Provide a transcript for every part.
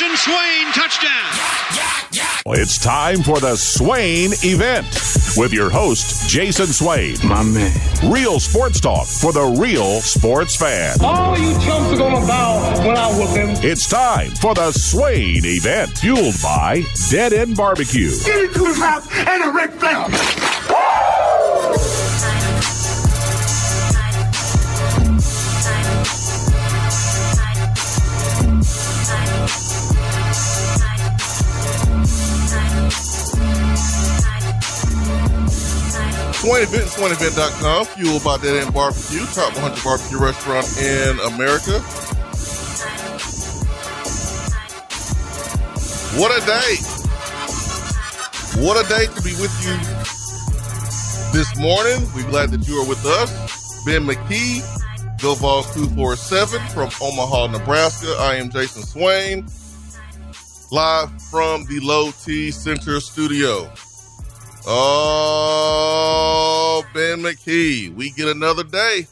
Jason Swain, touchdown. It's time for the Swain event with your host, Jason Swain. My man. Real sports talk for the real sports fan. All you chumps are gonna bow when I whoop him. It's time for the Swain event, fueled by Dead End Barbecue. Get into his house and a Ric Flair. Swain Event, SwainEvent.com, fueled by Dead End Barbecue, top 100 barbecue restaurant in America. What a day! What a day to be with you this morning. We're glad that you are with us. Ben McKee, Go Vols 247 from Omaha, Nebraska. I am Jason Swain, live from the Low T Center studio. Oh, Ben McKee, we get another day.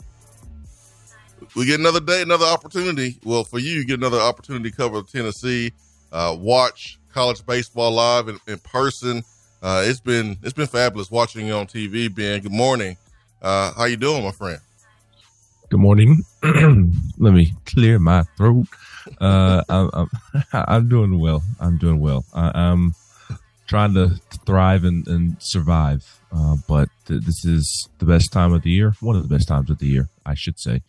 We get another day, another opportunity. Well, for you, you get another opportunity to cover Tennessee, uh, watch college baseball live in, in person. Uh, it's been it's been fabulous watching you on TV, Ben. Good morning. Uh, how you doing, my friend? Good morning. Let me clear my throat. Uh, I'm, I'm, I'm doing well. I'm doing well. I, I'm trying to, thrive and, and survive. Uh, but th- this is the best time of the year. One of the best times of the year, I should say.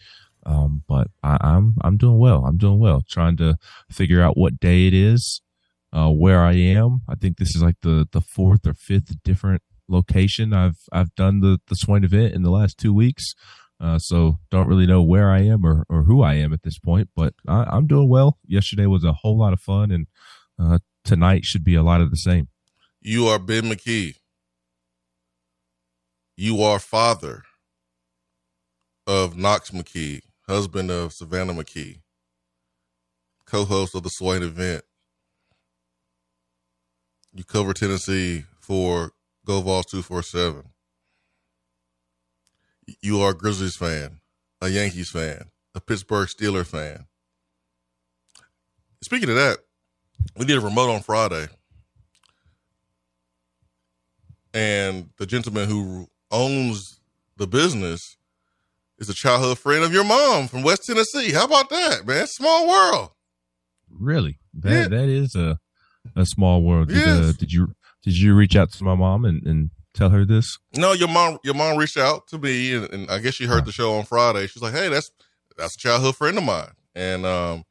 Um, but I, I'm I'm doing well. I'm doing well. Trying to figure out what day it is, uh, where I am. I think this is like the the fourth or fifth different location I've I've done the the Swain event in the last two weeks. Uh, so don't really know where I am or, or who I am at this point, but I, I'm doing well. Yesterday was a whole lot of fun, and uh, tonight should be a lot of the same. You are Ben McKee. You are father of Knox McKee, husband of Savannah McKee, co-host of the Swain event. You cover Tennessee for Go Vols 247. You are a Grizzlies fan, a Yankees fan, a Pittsburgh Steeler fan. Speaking of that, we did a remote on Friday. And the gentleman who owns the business is a childhood friend of your mom from West Tennessee. How about that, man? Small world. Really, that Yeah. that is a a small world. Did, uh, did you did you reach out to my mom and, and tell her this? No, your mom, your mom reached out to me, and, and I guess she heard the show on Friday. She's like, "Hey, that's that's a childhood friend of mine," and um,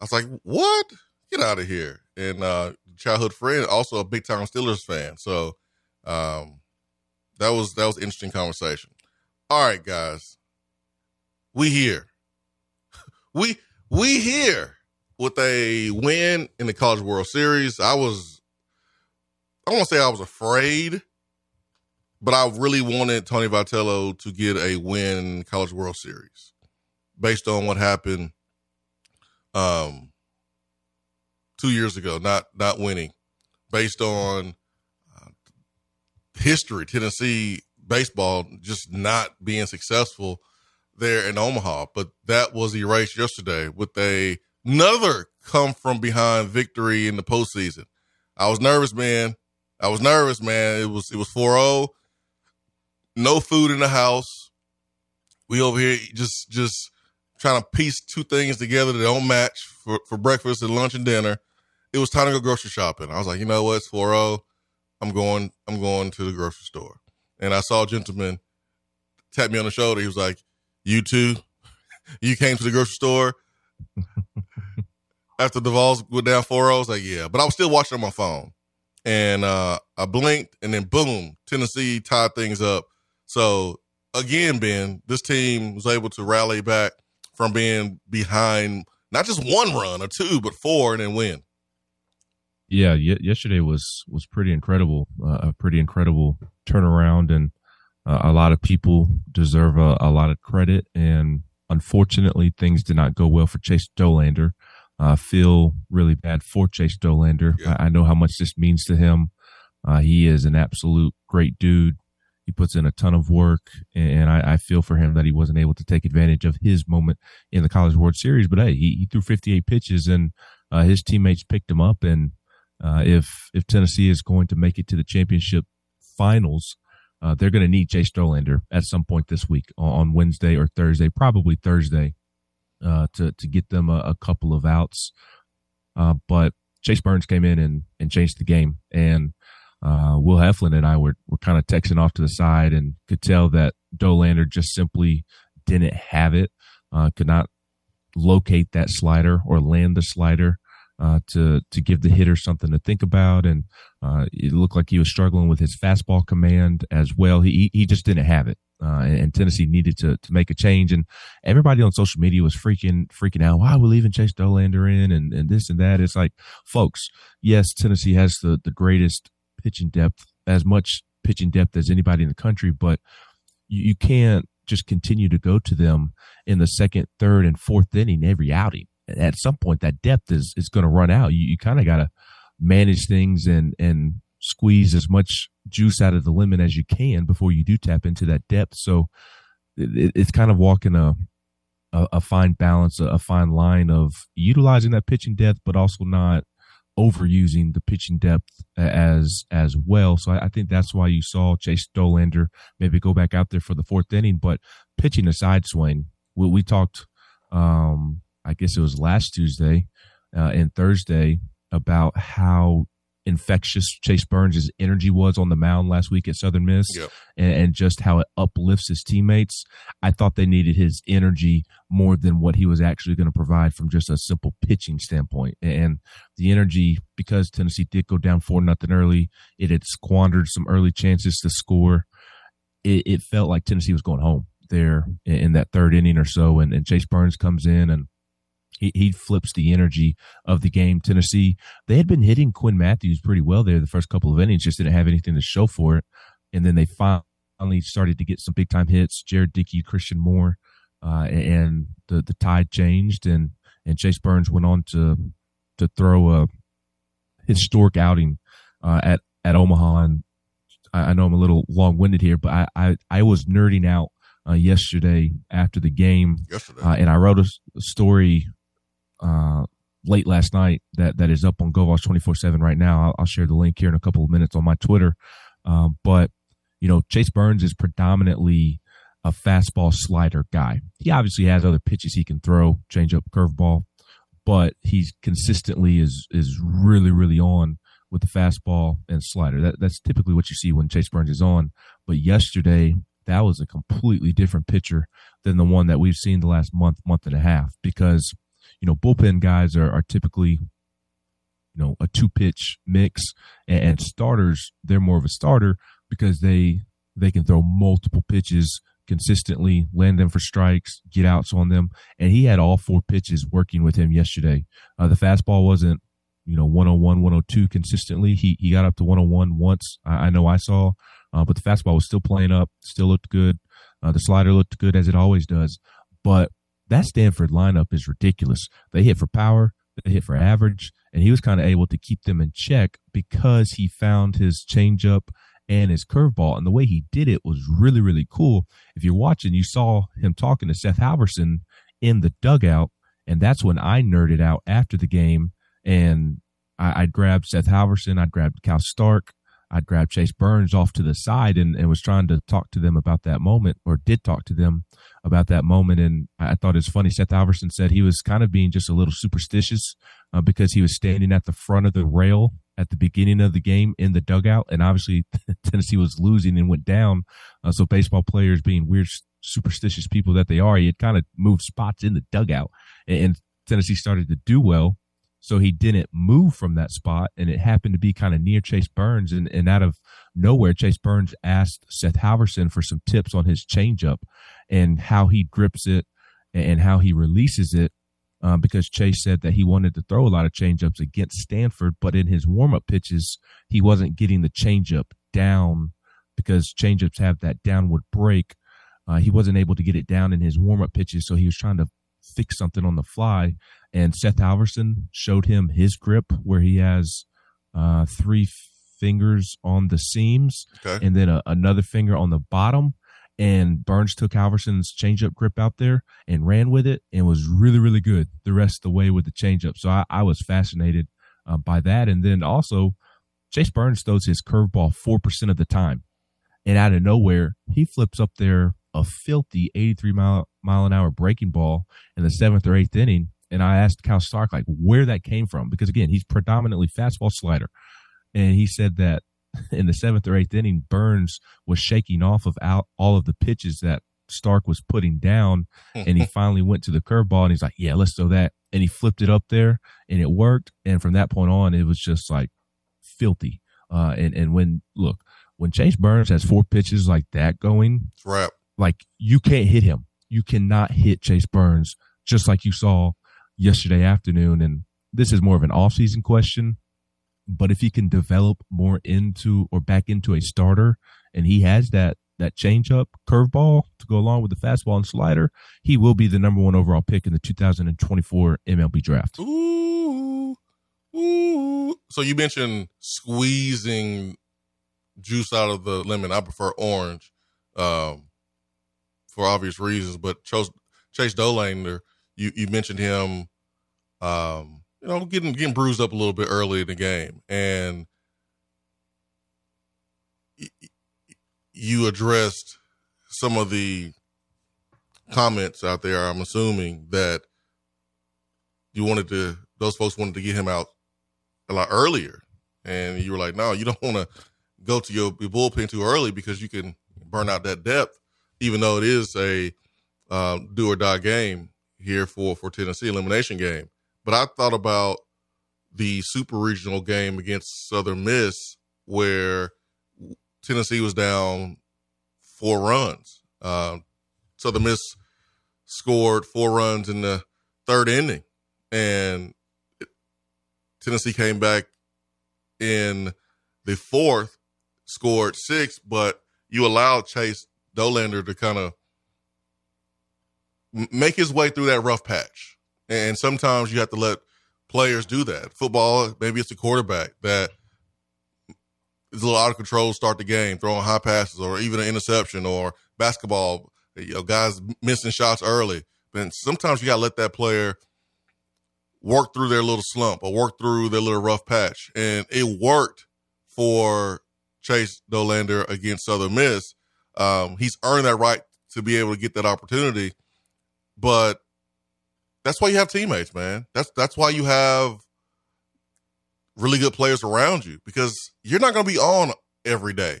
I was like, "What? Get out of here!" And uh, childhood friend, also a big time Steelers fan. So, um, that was that was interesting conversation. All right, guys, we here, we we here with a win in the College World Series. I was, I won't say I was afraid but I really wanted Tony Vitello to get a win College World Series based on what happened um two years ago, not not winning, based on history, Tennessee baseball just not being successful there in Omaha. But that was erased yesterday with a another come from behind victory in the postseason. I was nervous, man. I was nervous, man. It was it was 4-0 no food in the house. We over here just just trying to piece two things together that don't match for, for breakfast and lunch and dinner. It was time to go grocery shopping. I was like, you know what, it's 4 I'm going, I'm going to the grocery store. And I saw a gentleman tap me on the shoulder. He was like, You too? You came to the grocery store after the Vols went down 4 I was like, Yeah. But I was still watching on my phone. And uh, I blinked and then boom, Tennessee tied things up. So again, Ben, this team was able to rally back from being behind not just one run or two, but four and then win. Yeah, y- yesterday was was pretty incredible. Uh, a pretty incredible turnaround, and uh, a lot of people deserve a, a lot of credit. And unfortunately, things did not go well for Chase Dollander. I feel really bad for Chase Dollander. Yeah. I, I know how much this means to him. Uh, he is an absolute great dude. He puts in a ton of work, and I, I feel for him that he wasn't able to take advantage of his moment in the College World Series. But hey, he, he threw 58 pitches and uh, his teammates picked him up, and uh, if if Tennessee is going to make it to the championship finals, uh, they're going to need Chase Dollander at some point this week on Wednesday or Thursday, probably Thursday, uh, to to get them a, a couple of outs. Uh, but Chase Burns came in and and changed the game, and uh, Will Heflin and I were were kind of texting off to the side and could tell that Dollander just simply didn't have it, uh, could not locate that slider or land the slider uh, to to give the hitter something to think about. And uh, it looked like he was struggling with his fastball command as well. He he just didn't have it. Uh, and Tennessee needed to to make a change, and everybody on social media was freaking freaking out. Why are we leaving Chase Dollander in, and, and this and that? It's like, folks, yes, Tennessee has the the greatest pitching depth, as much pitching depth as anybody in the country, but you, you can't just continue to go to them in the second, third, and fourth inning every outing. At some point, that depth is is going to run out. You, you kind of got to manage things and and squeeze as much juice out of the lemon as you can before you do tap into that depth. So it, it's kind of walking a, a, a fine balance, a, a fine line of utilizing that pitching depth, but also not overusing the pitching depth as as well. So I, I, think that's why you saw Chase Dollander maybe go back out there for the fourth inning. But pitching aside, Swain, we, we talked, um, I guess it was last Tuesday uh, and Thursday about how infectious Chase Burns' energy was on the mound last week at Southern Miss yep. and, and, just how it uplifts his teammates. I thought they needed his energy more than what he was actually going to provide from just a simple pitching standpoint. And the energy, because Tennessee did go down four nothing early, it had squandered some early chances to score. It, it felt like Tennessee was going home there in, in that third inning or so. And, and Chase Burns comes in and he, he flips the energy of the game. Tennessee, they had been hitting Quinn Matthews pretty well there the first couple of innings, just didn't have anything to show for it. And then they finally started to get some big time hits. Jared Dickey, Christian Moore, uh, and the the tide changed, and and Chase Burns went on to to throw a historic outing uh, at at Omaha. And I, I know I'm a little long winded here, but I, I I was nerding out uh, yesterday after the game, yesterday. Uh, and I wrote a, a story uh, late last night that that is up on GoVols twenty four seven right now. I'll, I'll, share the link here in a couple of minutes on my Twitter. Uh, but you know, Chase Burns is predominantly a fastball slider guy. He obviously has other pitches he can throw, change up, curveball, but he's consistently is is really really on with the fastball and slider. That that's typically what you see when Chase Burns is on. But yesterday, that was a completely different pitcher than the one that we've seen the last month, month and a half because you know, bullpen guys are, are typically, you know, a two pitch mix and, and starters, they're more of a starter because they, they can throw multiple pitches consistently, land them for strikes, get outs on them. And he had all four pitches working with him yesterday. Uh, the fastball wasn't, you know, 101, 102 consistently. He, he got up to 101 once. I, I know I saw, uh, but the fastball was still playing up, still looked good. Uh, the slider looked good as it always does. But that Stanford lineup is ridiculous. They hit for power, they hit for average, and he was kind of able to keep them in check because he found his changeup and his curveball. And the way he did it was really, really cool. If you're watching, you saw him talking to Seth Halvorsen in the dugout, and that's when I nerded out after the game. And I, would grabbed Seth Halvorsen, I'd grabbed Cal Stark, I'd grabbed Chase Burns off to the side and, and was trying to talk to them about that moment, or did talk to them about that moment. And I thought it's funny. Seth Halvorsen said he was kind of being just a little superstitious uh, because he was standing at the front of the rail at the beginning of the game in the dugout. And obviously Tennessee was losing and went down. Uh, so baseball players being weird, superstitious people that they are, he had kind of moved spots in the dugout and, and Tennessee started to do well. So he didn't move from that spot, and it happened to be kind of near Chase Burns. And, and out of nowhere, Chase Burns asked Seth Halvorsen for some tips on his changeup and how he grips it and how he releases it. Um, because Chase said that he wanted to throw a lot of changeups against Stanford, but in his warm up pitches, he wasn't getting the changeup down because changeups have that downward break. Uh, he wasn't able to get it down in his warm up pitches, so he was trying to fix something on the fly. And Seth Halvorsen showed him his grip where he has uh, three fingers on the seams okay. and then a, another finger on the bottom. and Burns took Halvorsen's changeup grip out there and ran with it and was really, really good the rest of the way with the changeup. So I, I was fascinated uh, by that. And then also, Chase Burns throws his curveball 4% of the time. And out of nowhere, he flips up there a filthy 83 mile, mile an hour breaking ball in the seventh or eighth inning. And I asked Cal Stark, like, where that came from. Because again, he's predominantly fastball slider. And he said that in the seventh or eighth inning, Burns was shaking off of out all of the pitches that Stark was putting down, and he finally went to the curveball, and he's like, "Yeah, let's throw that," and he flipped it up there, and it worked. And from that point on, it was just like filthy. Uh, and and when look, when Chase Burns has four pitches like that going, It's wrap. Like you can't hit him. You cannot hit Chase Burns just like you saw yesterday afternoon. And this is more of an off-season question, but if he can develop more into or back into a starter, and he has that that changeup curveball to go along with the fastball and slider, he will be the number one overall pick in the 2024 MLB draft. Ooh, ooh. So you mentioned squeezing juice out of the lemon. I prefer orange, um, for obvious reasons. But Chase, Chase Dollander, you you mentioned him, um, you know, getting getting bruised up a little bit early in the game, and you addressed some of the comments out there. I'm assuming that you wanted to those folks wanted to get him out a lot earlier and you were like no you don't want to go to your, your bullpen too early because you can burn out that depth even though it is a uh, do or die game here for for tennessee elimination game. But i thought about the super regional game against southern miss where tennessee was down four runs. Uh, southern miss scored four runs in the third inning and Tennessee came back in the fourth, scored six, but you allowed Chase Dollander to kind of make his way through that rough patch. And sometimes you have to let players do that. Football, maybe it's the quarterback that is a little out of control start the game, throwing high passes or even an interception or basketball, you know, guys missing shots early. But sometimes you got to let that player – work through their little slump or work through their little rough patch. And it worked for Chase Dollander against Southern Miss. Um, he's earned that right to be able to get that opportunity. But that's why you have teammates, man. That's that's why you have really good players around you because you're not going to be on every day.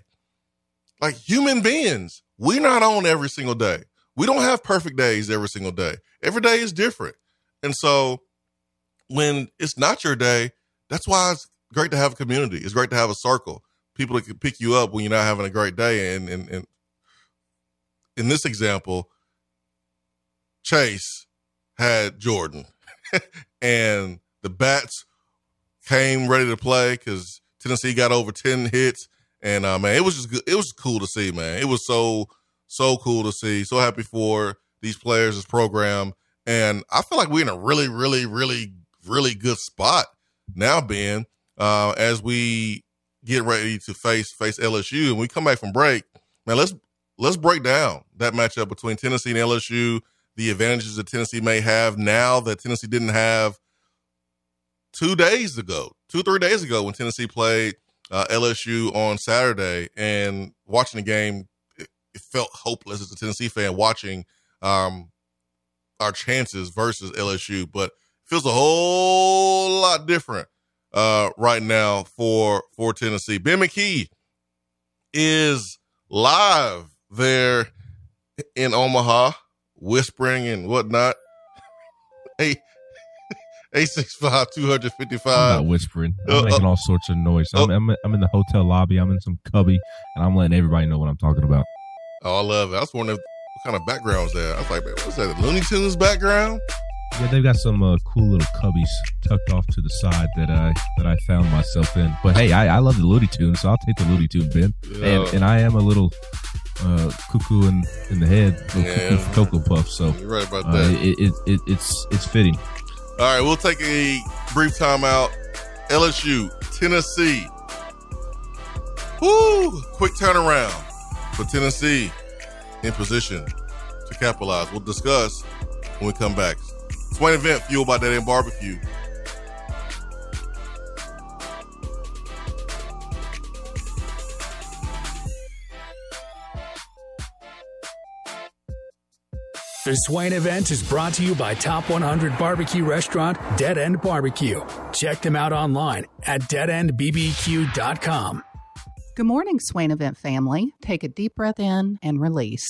Like human beings, we're not on every single day. We don't have perfect days every single day. Every day is different. And so when it's not your day, that's why it's great to have a community. It's great to have a circle, people that can pick you up when you're not having a great day. And, and, and in this example, Chase had Jordan, and the bats came ready to play because Tennessee got over ten hits. And uh, man, it was just good. it was cool to see, man. It was so so cool to see. So happy for these players, this program, and I feel like we're in a really, really, really really good spot now, Ben, uh, as we get ready to face face LSU. And we come back from break, man, let's let's break down that matchup between Tennessee and LSU, the advantages that Tennessee may have now that Tennessee didn't have two days ago, two, three days ago when Tennessee played uh, LSU on Saturday. And watching the game, it, it, felt hopeless as a Tennessee fan watching um, our chances versus LSU. But feels a whole lot different uh, right now for for Tennessee. Ben McKee is live there in Omaha, whispering and whatnot. Hey, eight six five two hundred fifty five. I'm not whispering. I'm uh, making all sorts of noise. I'm, uh, I'm, I'm in the hotel lobby. I'm in some cubby, and I'm letting everybody know what I'm talking about. Oh, I love it. I was wondering what kind of background was that. I was like, man, what's that? The Looney Tunes background? Yeah, they've got some uh, cool little cubbies tucked off to the side that I that I found myself in. But hey, I, I love the Looney Tunes, so I'll take the Looney Tune bin. Yeah. And and I am a little uh, cuckoo in, in the head, yeah. Cocoa Puff. So you're right about uh, that. Uh, it, it, it, it's it's fitting. All right, we'll take a brief timeout. LSU, Tennessee. Woo! Quick turnaround for Tennessee in position to capitalize. We'll discuss when we come back. Swain event fueled by Dead End Barbecue. The Swain event is brought to you by Top 100 Barbecue Restaurant Dead End Barbecue. Check them out online at deadendbbq.com. Good morning, Swain Event family. Take a deep breath in and release.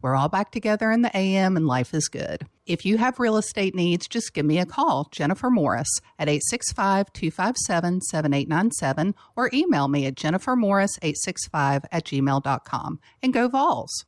We're all back together in the AM and life is good. If you have real estate needs, just give me a call, Jennifer Morris, at 865 257 7897 or email me at jennifermorris865 at gmail.com. And go Vols.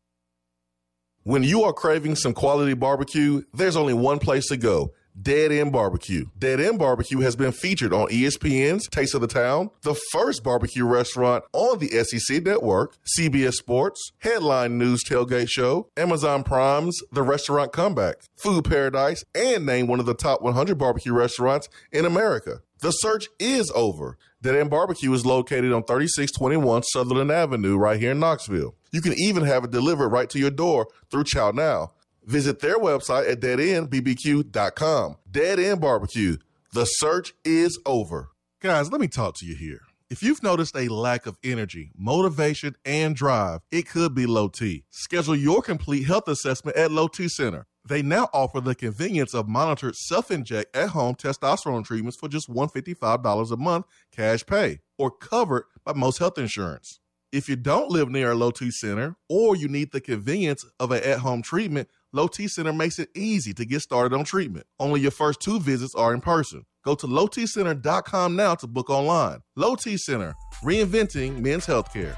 When you are craving some quality barbecue, there's only one place to go. Dead End Barbecue. Dead End Barbecue has been featured on ESPN's Taste of the Town, the first barbecue restaurant on the SEC network, CBS Sports, Headline News Tailgate Show, Amazon Prime's The Restaurant Comeback, Food Paradise, and named one of the top 100 barbecue restaurants in America. The search is over. Dead End Barbecue is located on 3621 Sutherland Avenue right here in Knoxville. You can even have it delivered right to your door through Chow Now. Visit their website at deadendbbq.com. Dead End Barbecue. The search is over. Guys, let me talk to you here. If you've noticed a lack of energy, motivation, and drive, it could be low T. Schedule your complete health assessment at Low T Center. They now offer the convenience of monitored self inject at home testosterone treatments for just $155 a month cash pay or covered by most health insurance. If you don't live near a Low T Center or you need the convenience of an at home treatment, Low T Center makes it easy to get started on treatment. Only your first two visits are in person. Go to lowtcenter.com now to book online. Low T Center, reinventing men's healthcare.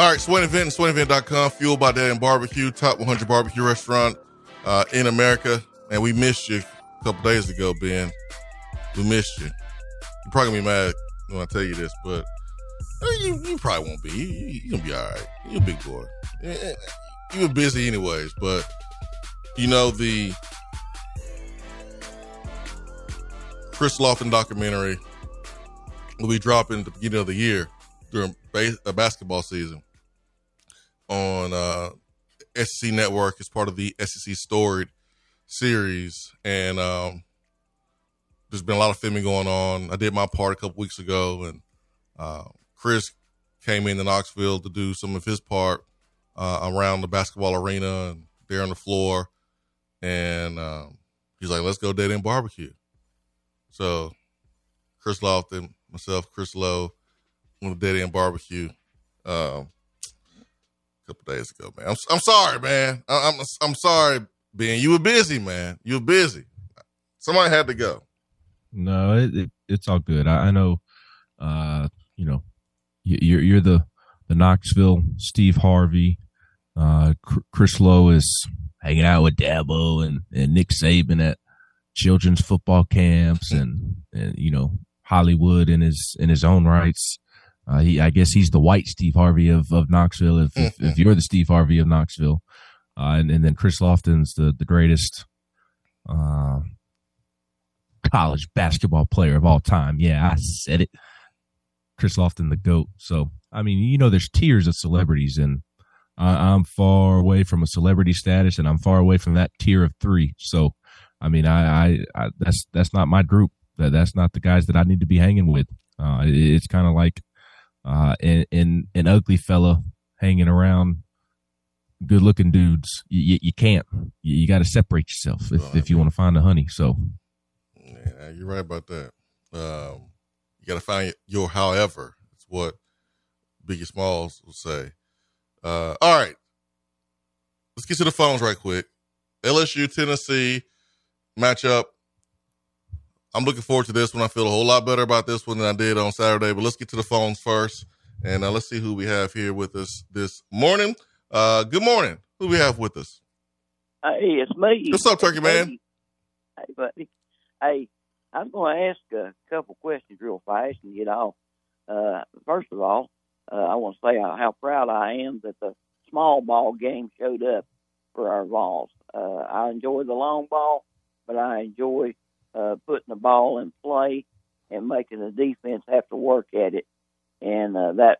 All right, Swain Event and SwainEvent.com, fueled by Dead End Barbecue, top 100 barbecue restaurant uh, in America. And we missed you a couple days ago, Ben. We missed you. You're probably gonna be mad when I tell you this, but uh, you, you probably won't be. You, you, you're gonna be all right. You're a big boy. You were busy anyways, but you know the Chris Lofton documentary will be dropping at the beginning of the year during a basketball season on uh, SEC Network as part of the SEC Storied series, and um, there's been a lot of filming going on. I did my part a couple weeks ago, and uh, Chris came in to Knoxville to do some of his part uh, around the basketball arena and there on the floor, and um, he's like, "Let's go dead end barbecue." So, Chris Lofton, myself, Chris Low went to Dead End Barbecue um, couple days ago, man. I'm, I'm sorry, man. I, I'm I'm sorry, Ben. You were busy, man. You were busy. Somebody had to go. No, it, it, it's all good. I, I know, uh, you know, you're you're the the Knoxville Steve Harvey. Uh, Chris Low is hanging out with Dabo and, and Nick Saban at children's football camps and, and you know Hollywood in his in his own rights. Uh, he, I guess he's the white Steve Harvey of, of Knoxville. If, if, if you're the Steve Harvey of Knoxville, uh, and, and then Chris Lofton's the the greatest uh, college basketball player of all time. Yeah, I said it. Chris Lofton, the goat. So I mean, you know, there's tiers of celebrities, and I'm far away from a celebrity status, and I'm far away from that tier of three. So, I mean, I, I, I that's that's not my group. That that's not the guys that I need to be hanging with. Uh, it, it's kind of like uh, and, and an ugly fella hanging around good looking dudes. You, you can't. You, you got to separate yourself if, if you want to find the honey. So, yeah, you're right about that. Um, you got to find your however. It's what Biggie Smalls will say. Uh, all right, let's get to the phones right quick. LSU Tennessee matchup. I'm looking forward to this one. I feel a whole lot better about this one than I did on Saturday. But let's get to the phones first, and uh, let's see who we have here with us this morning. Uh, good morning. Who we have with us? Hey, it's me. What's up, Turkey Man? Hey, buddy. Hey, I'm going to ask a couple questions real fast and get off. Uh, first of all, uh, I want to say how, how, proud I am that the small ball game showed up for our Vols. Uh, I enjoy the long ball, but I enjoy uh, putting the ball in play and making the defense have to work at it. And uh, that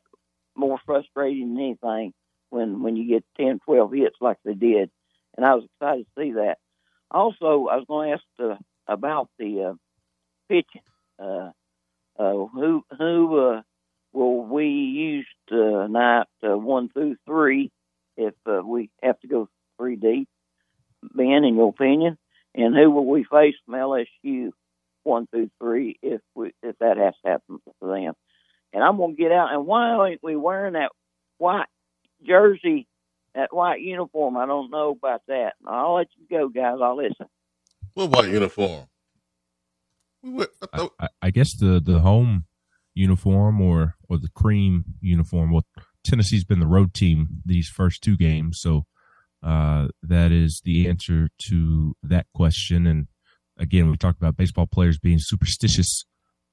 more frustrating than anything when when you get 10, 12 hits like they did. And I was excited to see that. Also, I was going to ask uh, about the uh, pitching. Uh, uh, who who uh, will we use tonight, uh, one through three, if uh, we have to go three deep? Ben, in your opinion, and who will we face from LSU, one through three, if we if that has to happen for them? And I'm gonna get out. And why ain't we wearing that white jersey, that white uniform? I don't know about that. I'll let you go, guys. I'll listen. What white uniform? I, I, I guess the the home uniform or or the cream uniform. Well, Tennessee's been the road team these first two games, so uh, that is the answer to that question. And again, we talked about baseball players being superstitious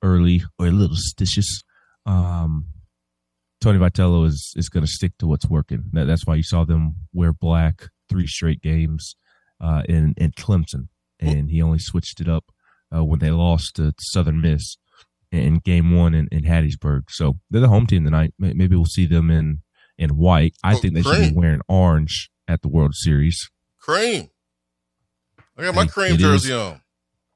early or a little stitious. Um, Tony Vitello is is going to stick to what's working. That, that's why you saw them wear black three straight games uh, in in Clemson, and he only switched it up uh, when they lost to Southern Miss in game one in, in Hattiesburg. So they're the home team tonight. Maybe we'll see them in in white. I think they cream. should be wearing orange at the World Series. Cream. I got my cream jersey is, on.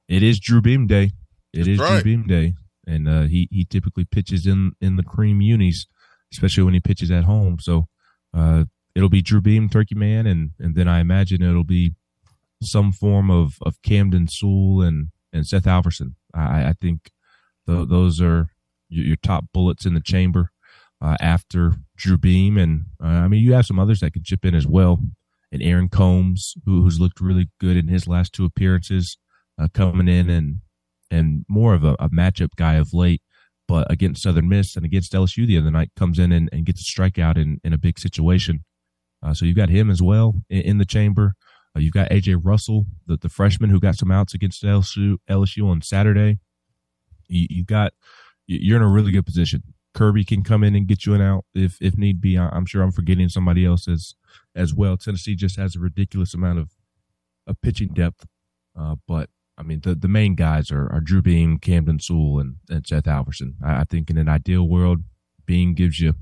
It is Drew Beam Day. It That's is right. Drew Beam Day, and uh, he he typically pitches in in the cream unis, especially when he pitches at home. So uh, it'll be Drew Beam, Turkey Man, and and then I imagine it'll be some form of of Camden Sewell and and Seth Halvorsen. I, I think th- those are your, your, top bullets in the chamber uh, after Drew Beam, and uh, I mean you have some others that can chip in as well. And Aaron Combs, who, who's looked really good in his last two appearances, uh, coming in and and more of a, a, matchup guy of late. But against Southern Miss and against LSU the other night, comes in and, and gets a strikeout in, in a big situation. Uh, so you've got him as well in, in the chamber. Uh, you've got AJ Russell, the, the freshman who got some outs against LSU, LSU on Saturday. You, you've got you're in a really good position. Kirby can come in and get you an out if if need be. I'm sure I'm forgetting somebody else as as well. Tennessee just has a ridiculous amount of of pitching depth, uh, but I mean the the main guys are, are Drew Beam, Camden Sewell, and, and Seth Halvorsen. I, I think in an ideal world, Beam gives you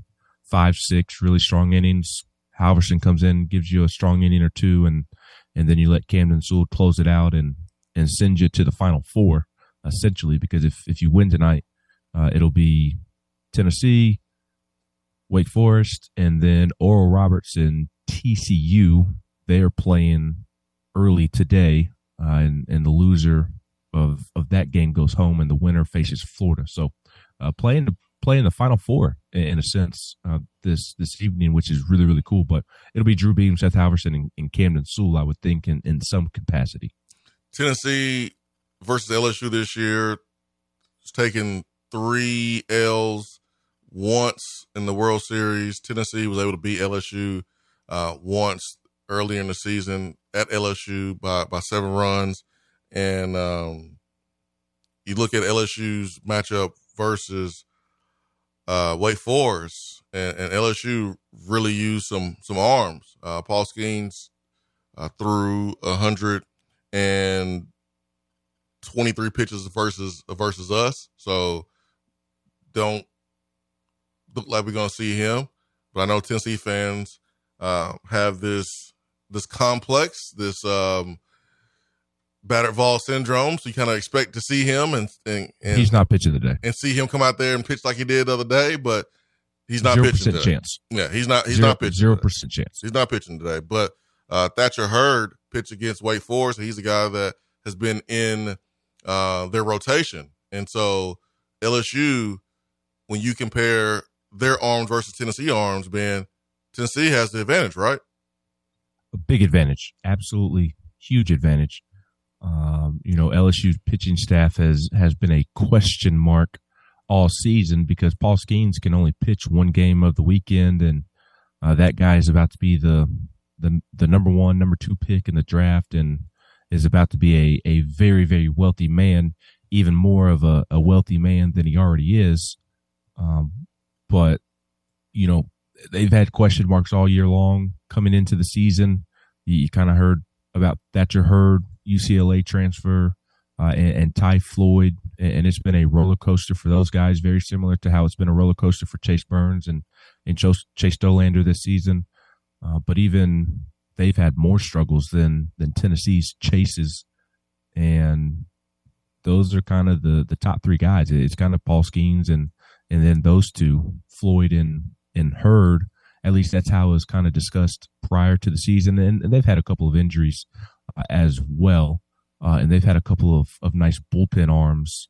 five six really strong innings. Halvorsen comes in, gives you a strong inning or two, and and then you let Camden Sewell close it out and and send you to the final four essentially. Because if if you win tonight, uh, it'll be Tennessee, Wake Forest, and then Oral Roberts and TCU. They are playing early today, uh, and and the loser of of that game goes home, and the winner faces Florida. So, uh, playing the playing the Final Four in, in a sense uh, this this evening, which is really really cool. But it'll be Drew Beam, Seth Halvorsen, and, and Camden Sewell, I would think, in, in some capacity. Tennessee versus LSU this year is taking three L's once in the World Series. Tennessee was able to beat LSU uh, once earlier in the season at LSU by by seven runs, and um, you look at LSU's matchup versus uh, Wake Forest and, and, LSU really used some some arms. Uh, Paul Skenes uh, threw a hundred and twenty three pitches versus versus us, so don't look like we're gonna see him. But I know Tennessee fans uh, have this this complex, this um, battered ball syndrome. So you kind of expect to see him and, and, and he's not pitching today and see him come out there and pitch like he did the other day, but he's not 0% pitching today. chance. Yeah, he's not. He's 0, not pitching. Zero percent chance. He's not pitching today. But uh, Thatcher Hurd pitched against Wake Forest. He's a guy that has been in uh, their rotation, and so LSU, when you compare their arms versus Tennessee arms, Ben, Tennessee has the advantage, right? A big advantage, absolutely huge advantage. Um, you know, LSU's pitching staff has has been a question mark all season because Paul Skenes can only pitch one game of the weekend, and uh, that guy is about to be the the the number one, number two pick in the draft, and is about to be a a very very wealthy man, even more of a, a wealthy man than he already is. Um, but you know, they've had question marks all year long coming into the season. You, you kind of heard about Thatcher Hurd UCLA transfer, uh, and, and, Ty Floyd, and it's been a roller coaster for those guys, very similar to how it's been a roller coaster for Chase Burns and and Chase Dollander this season. Uh, but even they've had more struggles than than Tennessee's chases, and those are kind of the the top three guys. It's kind of Paul Skenes and and then those two, Floyd and and Hurd. At least that's how it was kind of discussed prior to the season, and, and they've had a couple of injuries uh, as well, uh, and they've had a couple of of nice bullpen arms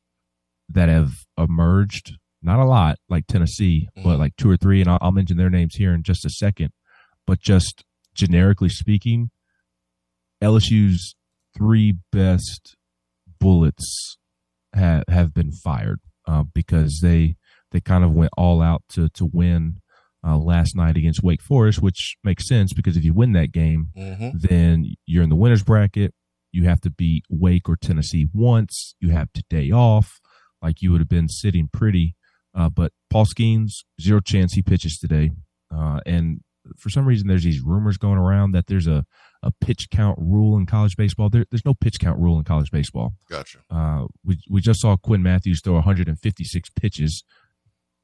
that have emerged. Not a lot like Tennessee, mm-hmm. but like two or three, and I'll, I'll mention their names here in just a second. But just generically speaking, LSU's three best bullets have have been fired uh, because they they kind of went all out to to win uh, last night against Wake Forest, which makes sense because if you win that game, mm-hmm. then you're in the winners bracket. You have to beat Wake or Tennessee once. You have today off, like you would have been sitting pretty. Uh, but Paul Skenes, zero chance he pitches today, uh, and for some reason there's these rumors going around that there's a a pitch count rule in college baseball. There, there's no pitch count rule in college baseball. Gotcha. Uh, we we just saw Quinn Matthews throw 156 pitches,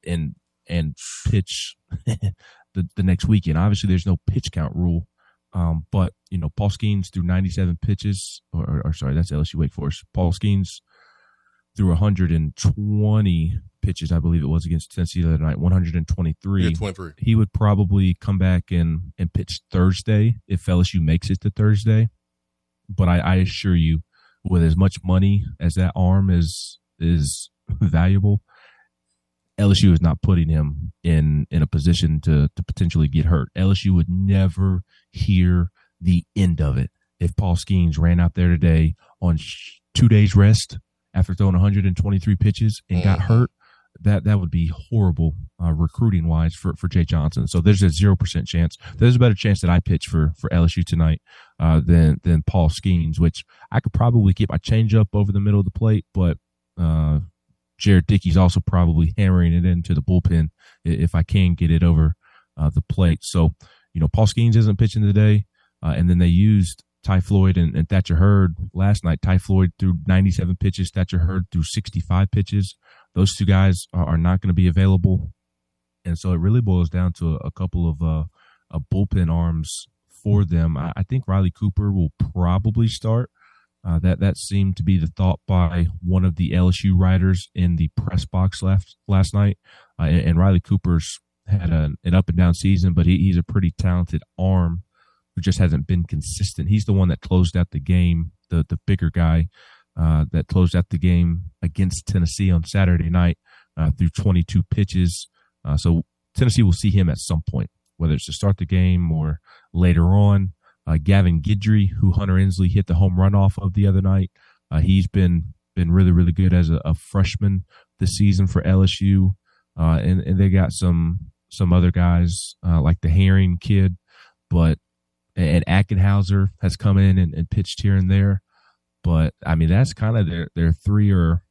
and and pitch the the next weekend. Obviously, there's no pitch count rule. Um, but you know, Paul Skenes threw 97 pitches, or, or, or sorry, that's LSU Wake Forest. Paul Skenes threw 120 pitches, I believe it was against Tennessee the other night, 123. Yeah, 23. He would probably come back and, and pitch Thursday if LSU makes it to Thursday. But I, I assure you, with as much money as that arm is is valuable, LSU is not putting him in in a position to to potentially get hurt. LSU would never hear the end of it if Paul Skenes ran out there today on sh- two days rest after throwing 123 pitches and got mm-hmm. hurt that that would be horrible uh, recruiting wise for for Jay Johnson. So there's a zero percent chance. There's a better chance that I pitch for for LSU tonight uh, than than Paul Skenes, which I could probably get my change up over the middle of the plate, but uh, Jared Dickey's also probably hammering it into the bullpen if I can get it over uh, the plate. So you know, Paul Skenes isn't pitching today, uh, and then they used Ty Floyd and, and Thatcher Hurd last night. Ty Floyd threw 97 pitches. Thatcher Hurd threw 65 pitches. Those two guys are, are not going to be available, and so it really boils down to a, a couple of uh, a bullpen arms for them. I, I, think Riley Cooper will probably start. Uh, that that seemed to be the thought by one of the LSU writers in the press box last last night. Uh, and, and, Riley Cooper's had an up and down season, but he, he's a pretty talented arm who just hasn't been consistent. He's the one that closed out the game, the the bigger guy uh, that closed out the game against Tennessee on Saturday night uh, through 22 pitches. Uh, so Tennessee will see him at some point, whether it's to start the game or later on. Uh, Gavin Guidry, who Hunter Ensley hit the home run off of the other night, uh, he's been been really really good as a, a freshman this season for LSU, and and they got some some other guys like the Herring kid, but and Ackenhausen has come in and, and pitched here and there. But I mean, that's kind of their their three or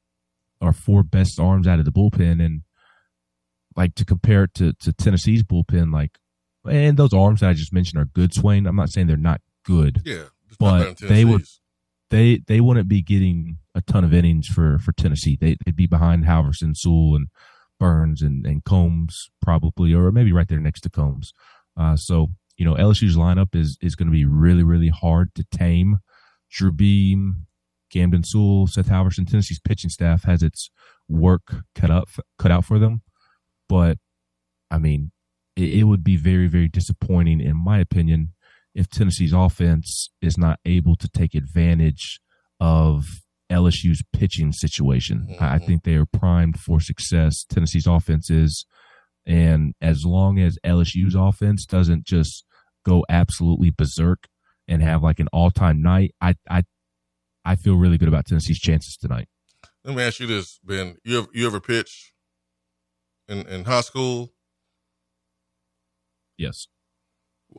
or four best arms out of the bullpen, and like to compare it to to Tennessee's bullpen, like and those arms that I just mentioned are good. Swain, I'm not saying they're not good, yeah, but they would they they wouldn't be getting a ton of innings for for Tennessee. They, would be behind Halvorsen, Sewell, and Burns and and Combs probably, or maybe right there next to Combs. Uh, so you know, LSU's lineup is is going to be really, really hard to tame. Drew Beam, Camden Sewell, Seth Halvorsen, Tennessee's pitching staff has its work cut up cut out for them. But I mean, it, would be very, very disappointing, in my opinion, if Tennessee's offense is not able to take advantage of LSU's pitching situation. Mm-hmm. I think they are primed for success. Tennessee's offense is. And as long as LSU's offense doesn't just go absolutely berserk and have like an all time night, I I I feel really good about Tennessee's chances tonight. Let me ask you this, Ben. You ever you ever pitch in in high school? Yes.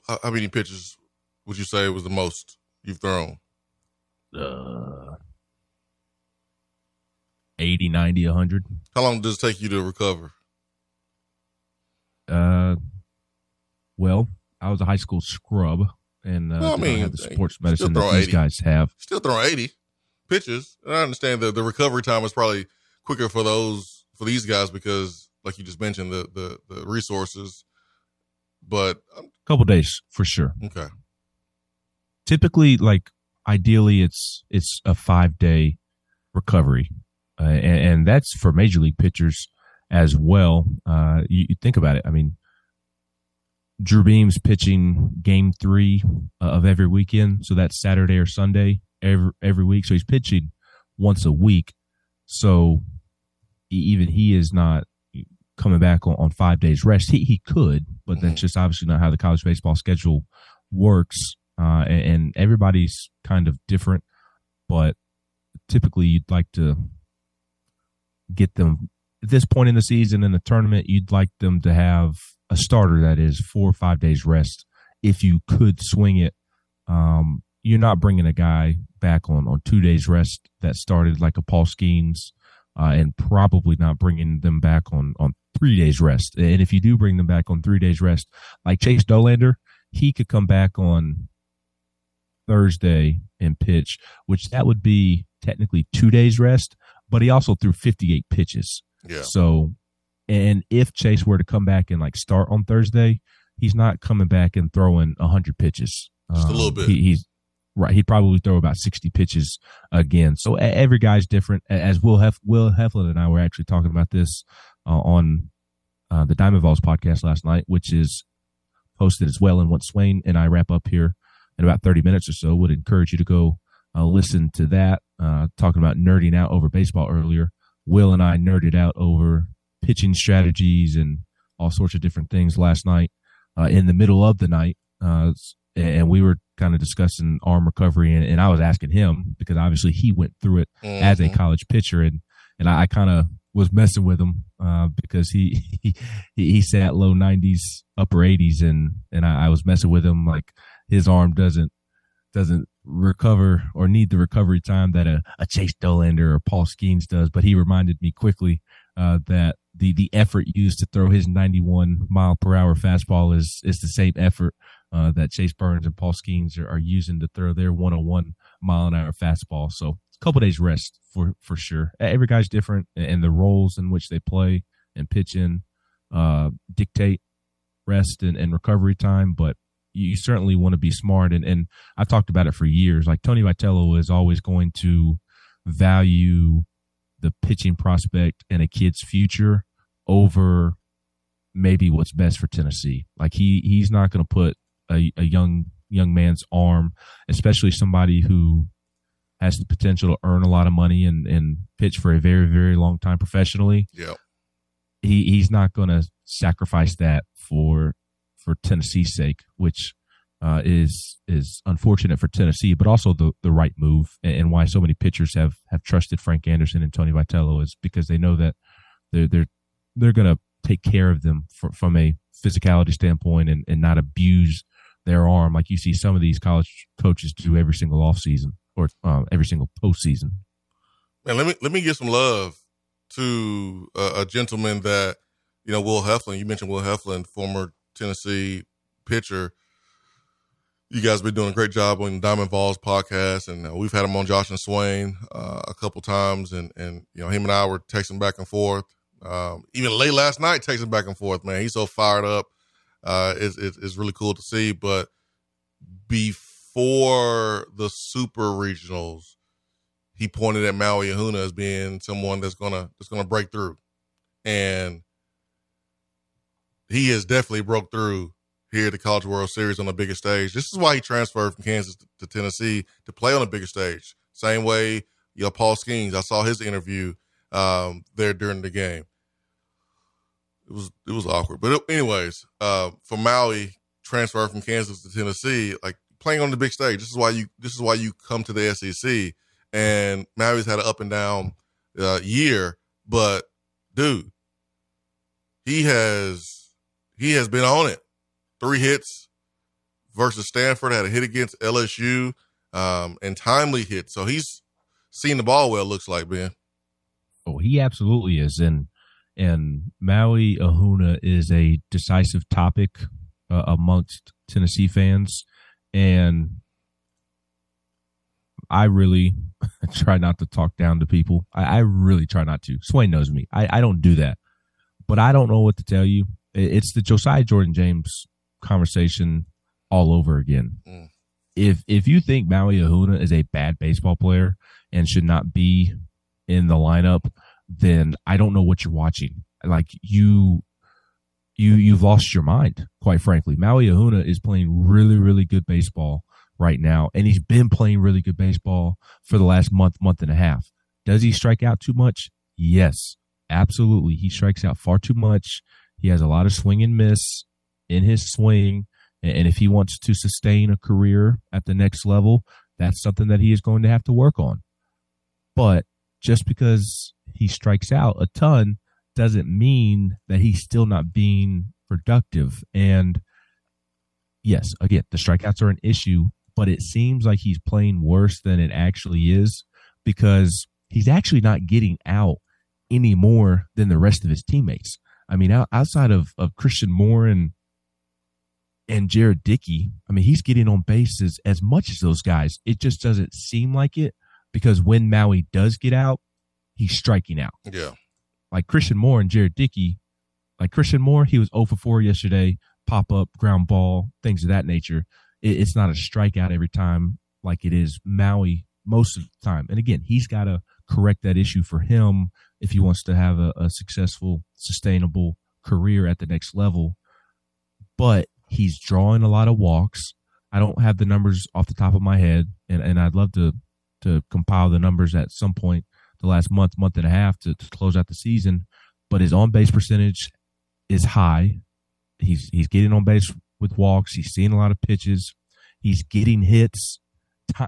How, how many pitches would you say was the most you've thrown? Uh 80, 90, 100. How long does it take you to recover? Uh well, I was a high school scrub, and uh, Well, I mean, have the sports medicine that these 80. guys have. Still throwing 80 pitches. And I understand that the recovery time is probably quicker for those for these guys because, like you just mentioned, the the, the resources. But um, couple days for sure. okay, Typically, like ideally, it's it's a five day recovery, uh, and, and that's for major league pitchers as well. Uh, you, you think about it. I mean, Drew Beam's pitching game three uh, of every weekend, so that's Saturday or Sunday every every week. So he's pitching once a week. So even he is not coming back on, on five days rest. He he could, but that's just obviously not how the college baseball schedule works. Uh, and, and everybody's kind of different, but typically you'd like to get them at this point in the season in the tournament. You'd like them to have a starter that is four or five days rest if you could swing it. Um, you're not bringing a guy back on on two days rest that started like a Paul Skenes, uh, and probably not bringing them back on on three days rest. And if you do bring them back on three days rest, like Chase Dollander, he could come back on Thursday and pitch, which that would be technically two days rest, but he also threw 58 pitches. yeah, So, and if Chase were to come back and like start on Thursday, he's not coming back and throwing 100 pitches. Just a little Um, bit. He, he's right. He'd probably throw about 60 pitches again. So every guy's different. As Will Hef, Will Heflin and I were actually talking about this uh, on uh, the Diamond Vols podcast last night, which is posted as well. And once Swain and I wrap up here in about 30 minutes or so, would encourage you to go uh, listen to that. Uh, talking about nerding out over baseball earlier. Will and I nerded out over pitching strategies and all sorts of different things last night uh, in the middle of the night. Uh, and we were kind of discussing arm recovery, and, and I was asking him because obviously he went through it as a Mhm. college pitcher, and and I, I kind of was messing with him uh, because he, he he sat low 90s, upper 80s, and and I, I was messing with him like his arm doesn't doesn't recover or need the recovery time that a, a Chase Dollander or Paul Skenes does. But he reminded me quickly uh, that the the effort used to throw his 91 mile per hour fastball is is the same effort uh, that Chase Burns and Paul Skenes are, are using to throw their 101 mile an hour fastball. So couple days rest for for sure. Every guy's different, and the roles in which they play and pitch in uh, dictate rest and, and recovery time. But you certainly want to be smart, and and I've talked about it for years. Like Tony Vitello is always going to value the pitching prospect and a kid's future over maybe what's best for Tennessee. Like he he's not going to put a, a young young man's arm, especially somebody who has the potential to earn a lot of money and and pitch for a very very long time professionally. yeah. He he's not going to sacrifice that for for Tennessee's sake, which uh, is is unfortunate for Tennessee, but also the the right move, and, and why so many pitchers have have trusted Frank Anderson and Tony Vitello is because they know that they're they're they're going to take care of them fr from a physicality standpoint and, and not abuse their arm like you see some of these college coaches do every single offseason um, every single postseason. Man, let me let me give some love to a, a gentleman that you know, Will Heflin. You mentioned Will Heflin, former Tennessee pitcher. You guys have been doing a great job on Diamond Vols podcast, and uh, we've had him on Josh and Swain uh, a couple times, and and you know him and I were texting back and forth. Um, even late last night, texting back and forth. Man, he's so fired up. Uh, it's, it's it's really cool to see. But before the Super Regionals, he pointed at Maui Ahuna as being someone that's gonna that's gonna break through, and he has definitely broke through here at the College World Series on the biggest stage. This is why he transferred from Kansas to, Tennessee to play on the bigger stage. Same way, you know, Paul Skenes. I saw his interview um, there during the game. It was it was awkward, but anyways, uh, for Maui transfer from Kansas to Tennessee, like playing on the big stage. This is why you this is why you come to the SEC. And Maui's had an up and down uh, year, but dude, he has he has been on it. Three hits versus Stanford had a hit against LSU, um, and timely hit. So he's seen the ball well. Looks like Ben. Oh, he absolutely is, and and Maui Ahuna is a decisive topic uh, amongst Tennessee fans, and I really try not to talk down to people. I, I, really try not to. Swain knows me. I, I don't do that, but I don't know what to tell you. It's the Josiah Jordan James conversation all over again. Mm. If if you think Maui Ahuna is a bad baseball player and should not be in the lineup, then I don't know what you're watching. Like you you you've lost your mind, quite frankly. Maui Ahuna is playing really, really good baseball right now, and he's been playing really good baseball for the last month, month and a half. Does he strike out too much? Yes, absolutely. He strikes out far too much. He has a lot of swing and miss in his swing. And if he wants to sustain a career at the next level, that's something that he is going to have to work on. But just because he strikes out a ton doesn't mean that he's still not being productive. And yes, again, the strikeouts are an issue, but it seems like he's playing worse than it actually is because he's actually not getting out any more than the rest of his teammates. I mean, outside of, of Christian Moore and and Jared Dickey, I mean, he's getting on bases as much as those guys. It just doesn't seem like it because when Maui does get out, he's striking out. Yeah like Christian Moore and Jared Dickey, like Christian Moore, he was 0 for 4 yesterday, pop up, ground ball, things of that nature. It, it's not a strikeout every time like it is Maui most of the time. And again, he's got to correct that issue for him if he wants to have a, a successful, sustainable career at the next level. But he's drawing a lot of walks. I don't have the numbers off the top of my head, and, and I'd love to to compile the numbers at some point the last month, month and a half to, to close out the season. But his on base percentage is high. He's he's getting on base with walks. He's seeing a lot of pitches. He's getting hits.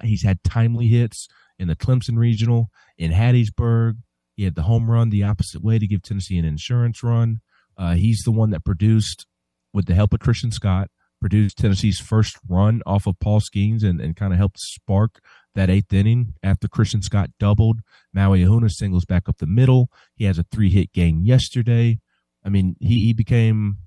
He's had timely hits in the Clemson Regional, in Hattiesburg. He had the home run the opposite way to give Tennessee an insurance run. Uh, he's the one that produced, with the help of Christian Scott, produced Tennessee's first run off of Paul Skenes and, and kind of helped spark that eighth inning after Christian Scott doubled. Maui Ahuna singles back up the middle. He has a three hit game yesterday. I mean, he, he became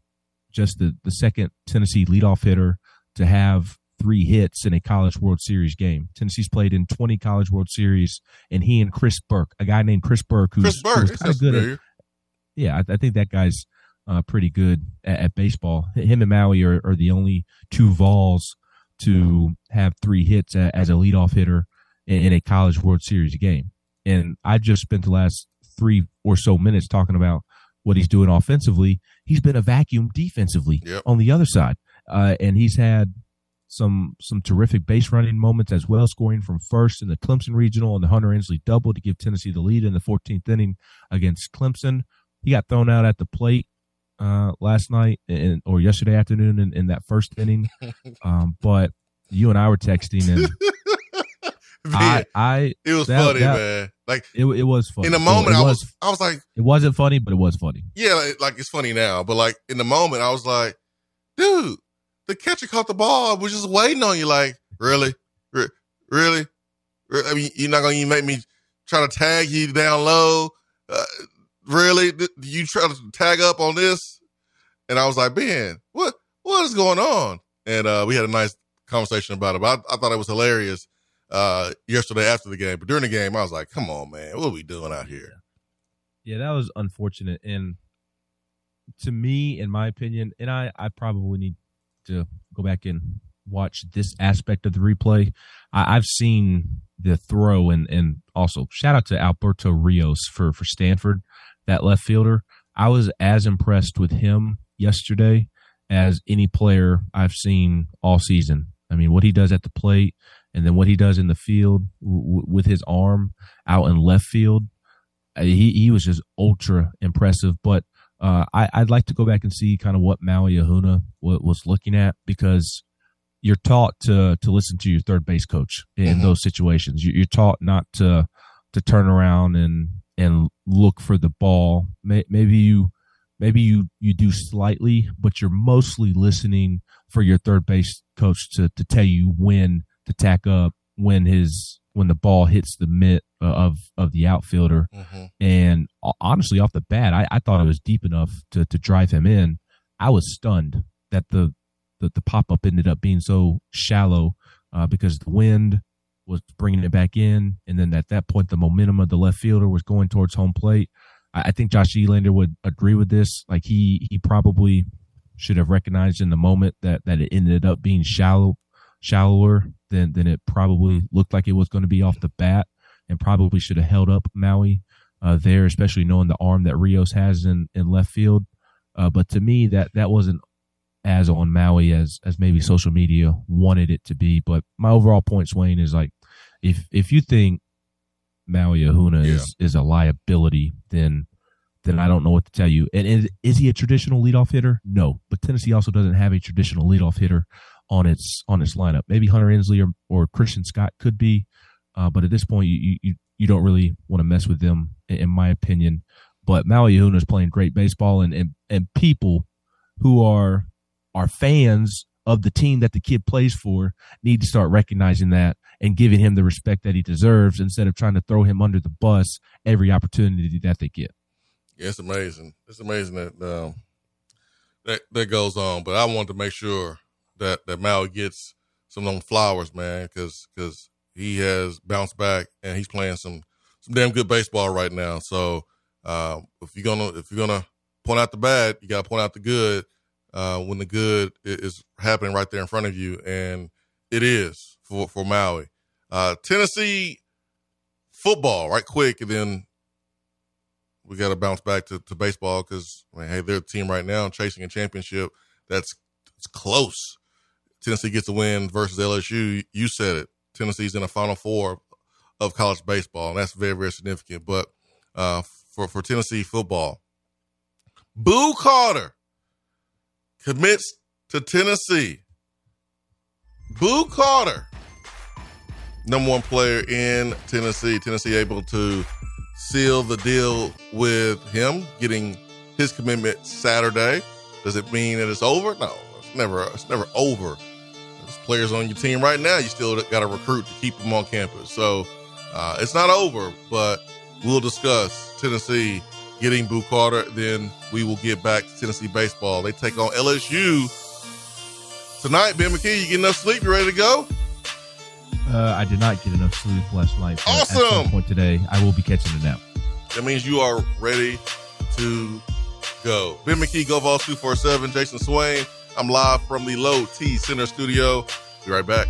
just the, the second Tennessee leadoff hitter to have three hits in a College World Series game. Tennessee's played in 20 College World Series, and he and Chris Burke, a guy named Chris Burke, who's, Chris Burke, kind of good at, yeah, I, I, think that guy's uh, pretty good at, at, baseball. Him and Maui are, are the only two Vols to have three hits as a leadoff hitter in, a College World Series game. And I just spent the last three or so minutes talking about what he's doing offensively. He's been a vacuum defensively yep. on the other side, uh, and he's had some some terrific base running moments as well, scoring from first in the Clemson Regional and the Hunter Ensley double to give Tennessee the lead in the 14th inning against Clemson. He got thrown out at the plate uh, last night and, or yesterday afternoon in, in that first inning. Um, but you and I were texting and I, I, it was that, funny, that, man. Like it, it was funny. In the moment, I was, was, I was like, it wasn't funny, but it was funny. Yeah, like, like, it's funny now, but like in the moment, I was like, dude, the catcher caught the ball. I was just waiting on you. Like, really, Re- really? I mean, you're not gonna even make me try to tag you down low. Uh, really? You try to tag up on this? And I was like, Ben, what what is going on? And uh, we had a nice conversation about it. But I, I thought it was hilarious uh, yesterday after the game. But during the game, I was like, come on, man, what are we doing out here? Yeah, that was unfortunate. And to me, in my opinion, and I, I probably need to go back and watch this aspect of the replay. I, have seen the throw and and also shout out to Alberto Rios for for Stanford that left fielder. I was as impressed with him yesterday as any player I've seen all season. I mean, what he does at the plate and then what he does in the field w- with his arm out in left field, uh, he, he was just ultra impressive. But uh, I, would like to go back and see kind of what Maui Ahuna w- was looking at because you're taught to to listen to your third base coach in mm-hmm. those situations. You're taught not to to turn around and and look for the ball. Maybe you maybe you you do slightly, but you're mostly listening for your third base coach to to tell you when to tack up when his when the ball hits the mitt uh, of of the outfielder. Mm-hmm. And honestly, off the bat, I, I thought it was deep enough to to drive him in. I was stunned that the the, the pop up ended up being so shallow uh, because the wind was bringing it back in, and then at that point the momentum of the left fielder was going towards home plate. I, I think Josh Elander would agree with this. Like he he probably should have recognized in the moment that that it ended up being shallow shallower than than it probably looked like it was going to be off the bat, and probably should have held up Maui uh, there, especially knowing the arm that Rios has in in left field. Uh, but to me, that that wasn't as on Maui as as maybe social media wanted it to be. But my overall point, Swain, is like if if you think Maui Ahuna yeah. is is a liability, then then I don't know what to tell you. And is, is he a traditional leadoff hitter? No, but Tennessee also doesn't have a traditional leadoff hitter on its on its lineup. Maybe Hunter Ensley or, or Christian Scott could be, uh, but at this point, you you you don't really want to mess with them, in, in my opinion. But Maui Ahuna is playing great baseball, and, and and people who are are fans of the team that the kid plays for need to start recognizing that and giving him the respect that he deserves instead of trying to throw him under the bus every opportunity that they get. Yeah, it's amazing. It's amazing that um, that that goes on. But I want to make sure that that Maui gets some of them flowers, man, because because he has bounced back and he's playing some some damn good baseball right now. So uh, if you're gonna if you're gonna point out the bad, you got to point out the good uh, when the good is happening right there in front of you, and it is for for Maui. Uh, Tennessee football, right quick, and then we got to bounce back to, to baseball because I mean, hey, they're a team right now chasing a championship that's it's close. Tennessee gets a win versus LSU. You said it. Tennessee's in the Final Four of college baseball, and that's very very significant. But uh, for for Tennessee football, Boo Carter commits to Tennessee. Boo Carter, number one player in Tennessee. Tennessee able to seal the deal with him, getting his commitment Saturday. Does it mean that it's over? No, it's never. It's never over. There's players on your team right now. You still got to recruit to keep them on campus. So uh, it's not over, but we'll discuss Tennessee getting Boo Carter. Then we will get back to Tennessee baseball. They take on LSU tonight. Ben McKee, you get enough sleep? You ready to go? Uh, I did not get enough sleep last night. Awesome. At some point today, I will be catching a nap. That means you are ready to go. Ben McKee, GoVols 247, Jason Swain. I'm live from the Low T Center studio. Be right back.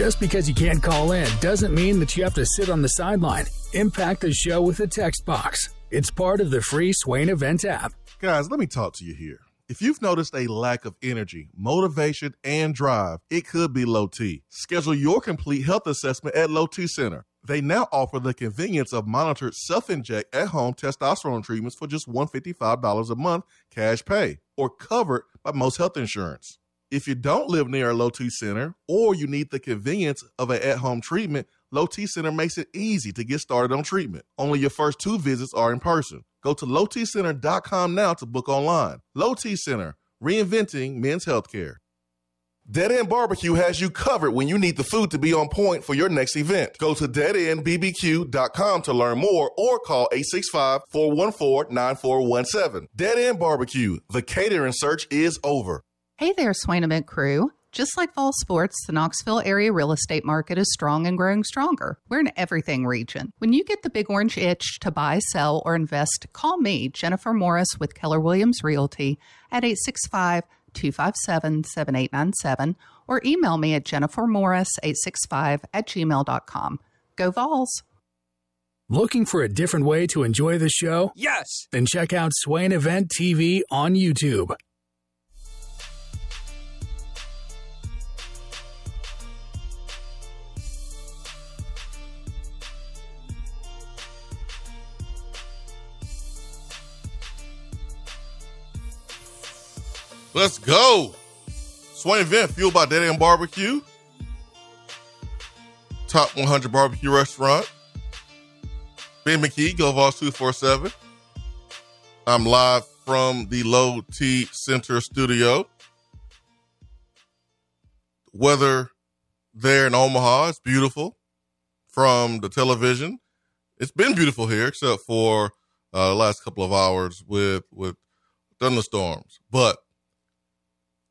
Just because you can't call in doesn't mean that you have to sit on the sideline. Impact the show with a text box. It's part of the free Swain Event app. Guys, let me talk to you here. If you've noticed a lack of energy, motivation, and drive, it could be low T. Schedule your complete health assessment at Low T Center. They now offer the convenience of monitored self inject at home testosterone treatments for just $155 a month cash pay or covered by most health insurance. If you don't live near a Low T Center or you need the convenience of an at home treatment, Low T Center makes it easy to get started on treatment. Only your first two visits are in person. Go to lowtcenter.com now to book online. Low T Center, reinventing men's healthcare. Dead End Barbecue has you covered when you need the food to be on point for your next event. Go to deadendbbq.com to learn more or call 865 414 9417. Dead End Barbecue, the catering search is over. Hey there, Swain Event crew. Just like fall sports, the Knoxville area real estate market is strong and growing stronger. We're an everything region. When you get the big orange itch to buy, sell, or invest, call me, Jennifer Morris with Keller Williams Realty at 865 257 7897 or email me at jennifermorris865 at gmail.com. Go Vols! Looking for a different way to enjoy the show? Yes! Then check out Swain Event TV on YouTube. Let's go. Swain event fueled by Dead End Barbecue. Top 100 barbecue restaurant. Ben McKee, GoVols 247. I'm live from the Low T Center studio. Weather there in Omaha. It's beautiful from the television. It's been beautiful here, except for uh, the last couple of hours with with thunderstorms. But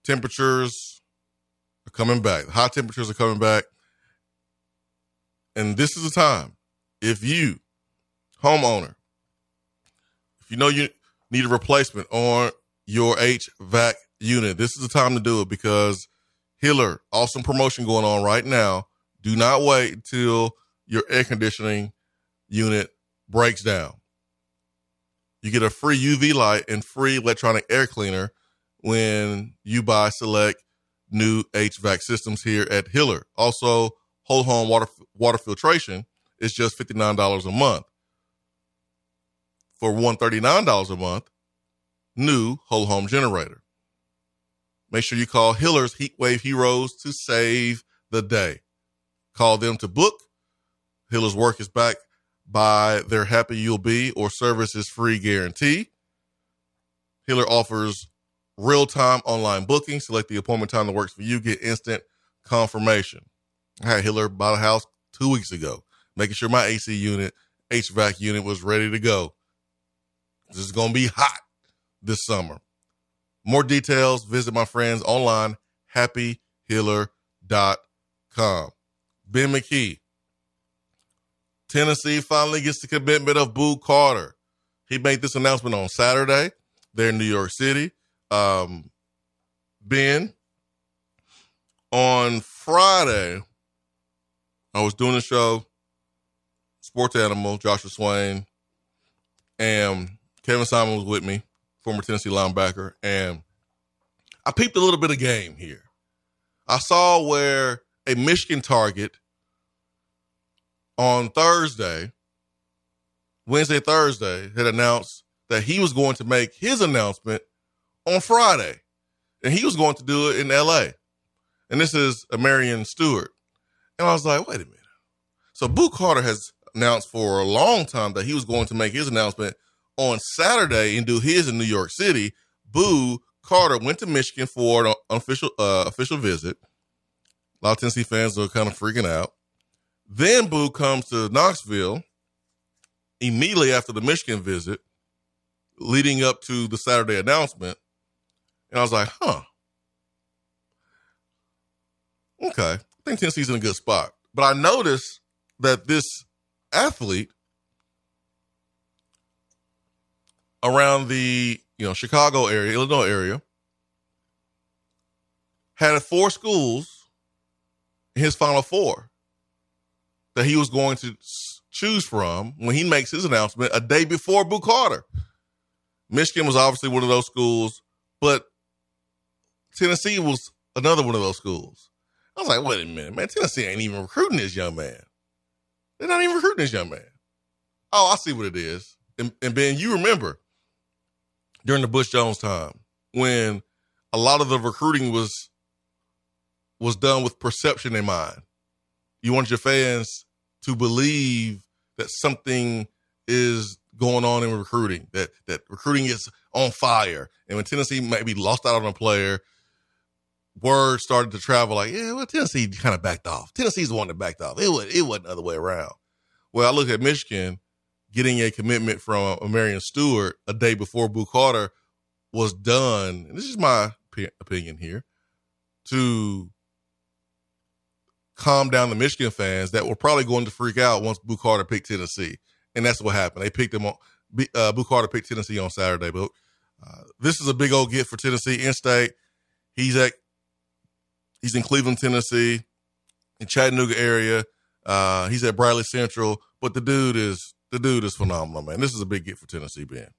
temperatures are coming back. High temperatures are coming back, and this is the time. If you, homeowner, if you know you need a replacement on your HVAC unit, this is the time to do it because Hiller, awesome promotion going on right now. Do not wait until your air conditioning unit breaks down. You get a free UV light and free electronic air cleaner when you buy select new HVAC systems here at Hiller. Also, whole home water water filtration is just $59 a month. For $139 a month, new whole home generator. Make sure you call Hiller's Heatwave Heroes to save the day. Call them to book. Hiller's work is back by their happy you'll be or service is free guarantee. Hiller offers real time online booking. Select the appointment time that works for you. Get instant confirmation. I had Hiller buy a house two weeks ago, making sure my AC unit, HVAC unit was ready to go. This is going to be hot this summer. More details, visit my friends online, happyhiller.com. Ben McKee. Tennessee finally gets the commitment of Boo Carter. He made this announcement on Saturday there in New York City. Um, ben, on Friday, I was doing a show, Sports Animal, Joshua Swain, and Kevin Simon was with me former Tennessee linebacker, and I peeped a little bit of game here. I saw where a Michigan target on Thursday, Wednesday, Thursday, had announced that he was going to make his announcement on Friday. And he was going to do it in LA. And this is Marion Stewart. And I was like, wait a minute. So Boo Carter has announced for a long time that he was going to make his announcement on Saturday and do his in New York City, Boo Carter went to Michigan for an official uh, official visit. A lot of Tennessee fans are kind of freaking out. Then Boo comes to Knoxville immediately after the Michigan visit, leading up to the Saturday announcement. And I was like, huh. Okay. I think Tennessee's in a good spot. But I noticed that this athlete around the you know Chicago area, Illinois area, had four schools in his Final Four that he was going to choose from when he makes his announcement a day before Boo Carter. Michigan was obviously one of those schools, but Tennessee was another one of those schools. I was like, wait a minute, man, Tennessee ain't even recruiting this young man. They're not even recruiting this young man. Oh, I see what it is. And, and Ben, you remember during the Butch Jones time when a lot of the recruiting was was done with perception in mind. You want your fans to believe that something is going on in recruiting, that that recruiting is on fire. And when Tennessee maybe lost out on a player, word started to travel like, yeah, well, Tennessee kind of backed off. Tennessee's the one that backed off. It was it wasn't the other way around. Well, I look at Michigan getting a commitment from Marion Stewart a day before Boo Carter was done, and this is my opinion here, to calm down the Michigan fans that were probably going to freak out once Boo Carter picked Tennessee. And that's what happened. They picked him on, uh, Boo Carter picked Tennessee on Saturday. But uh, this is a big old get for Tennessee in state. He's at, he's in Cleveland, Tennessee, in Chattanooga area. Uh, he's at Bradley Central, but the dude is the dude is phenomenal, man. This is a big get for Tennessee, Ben.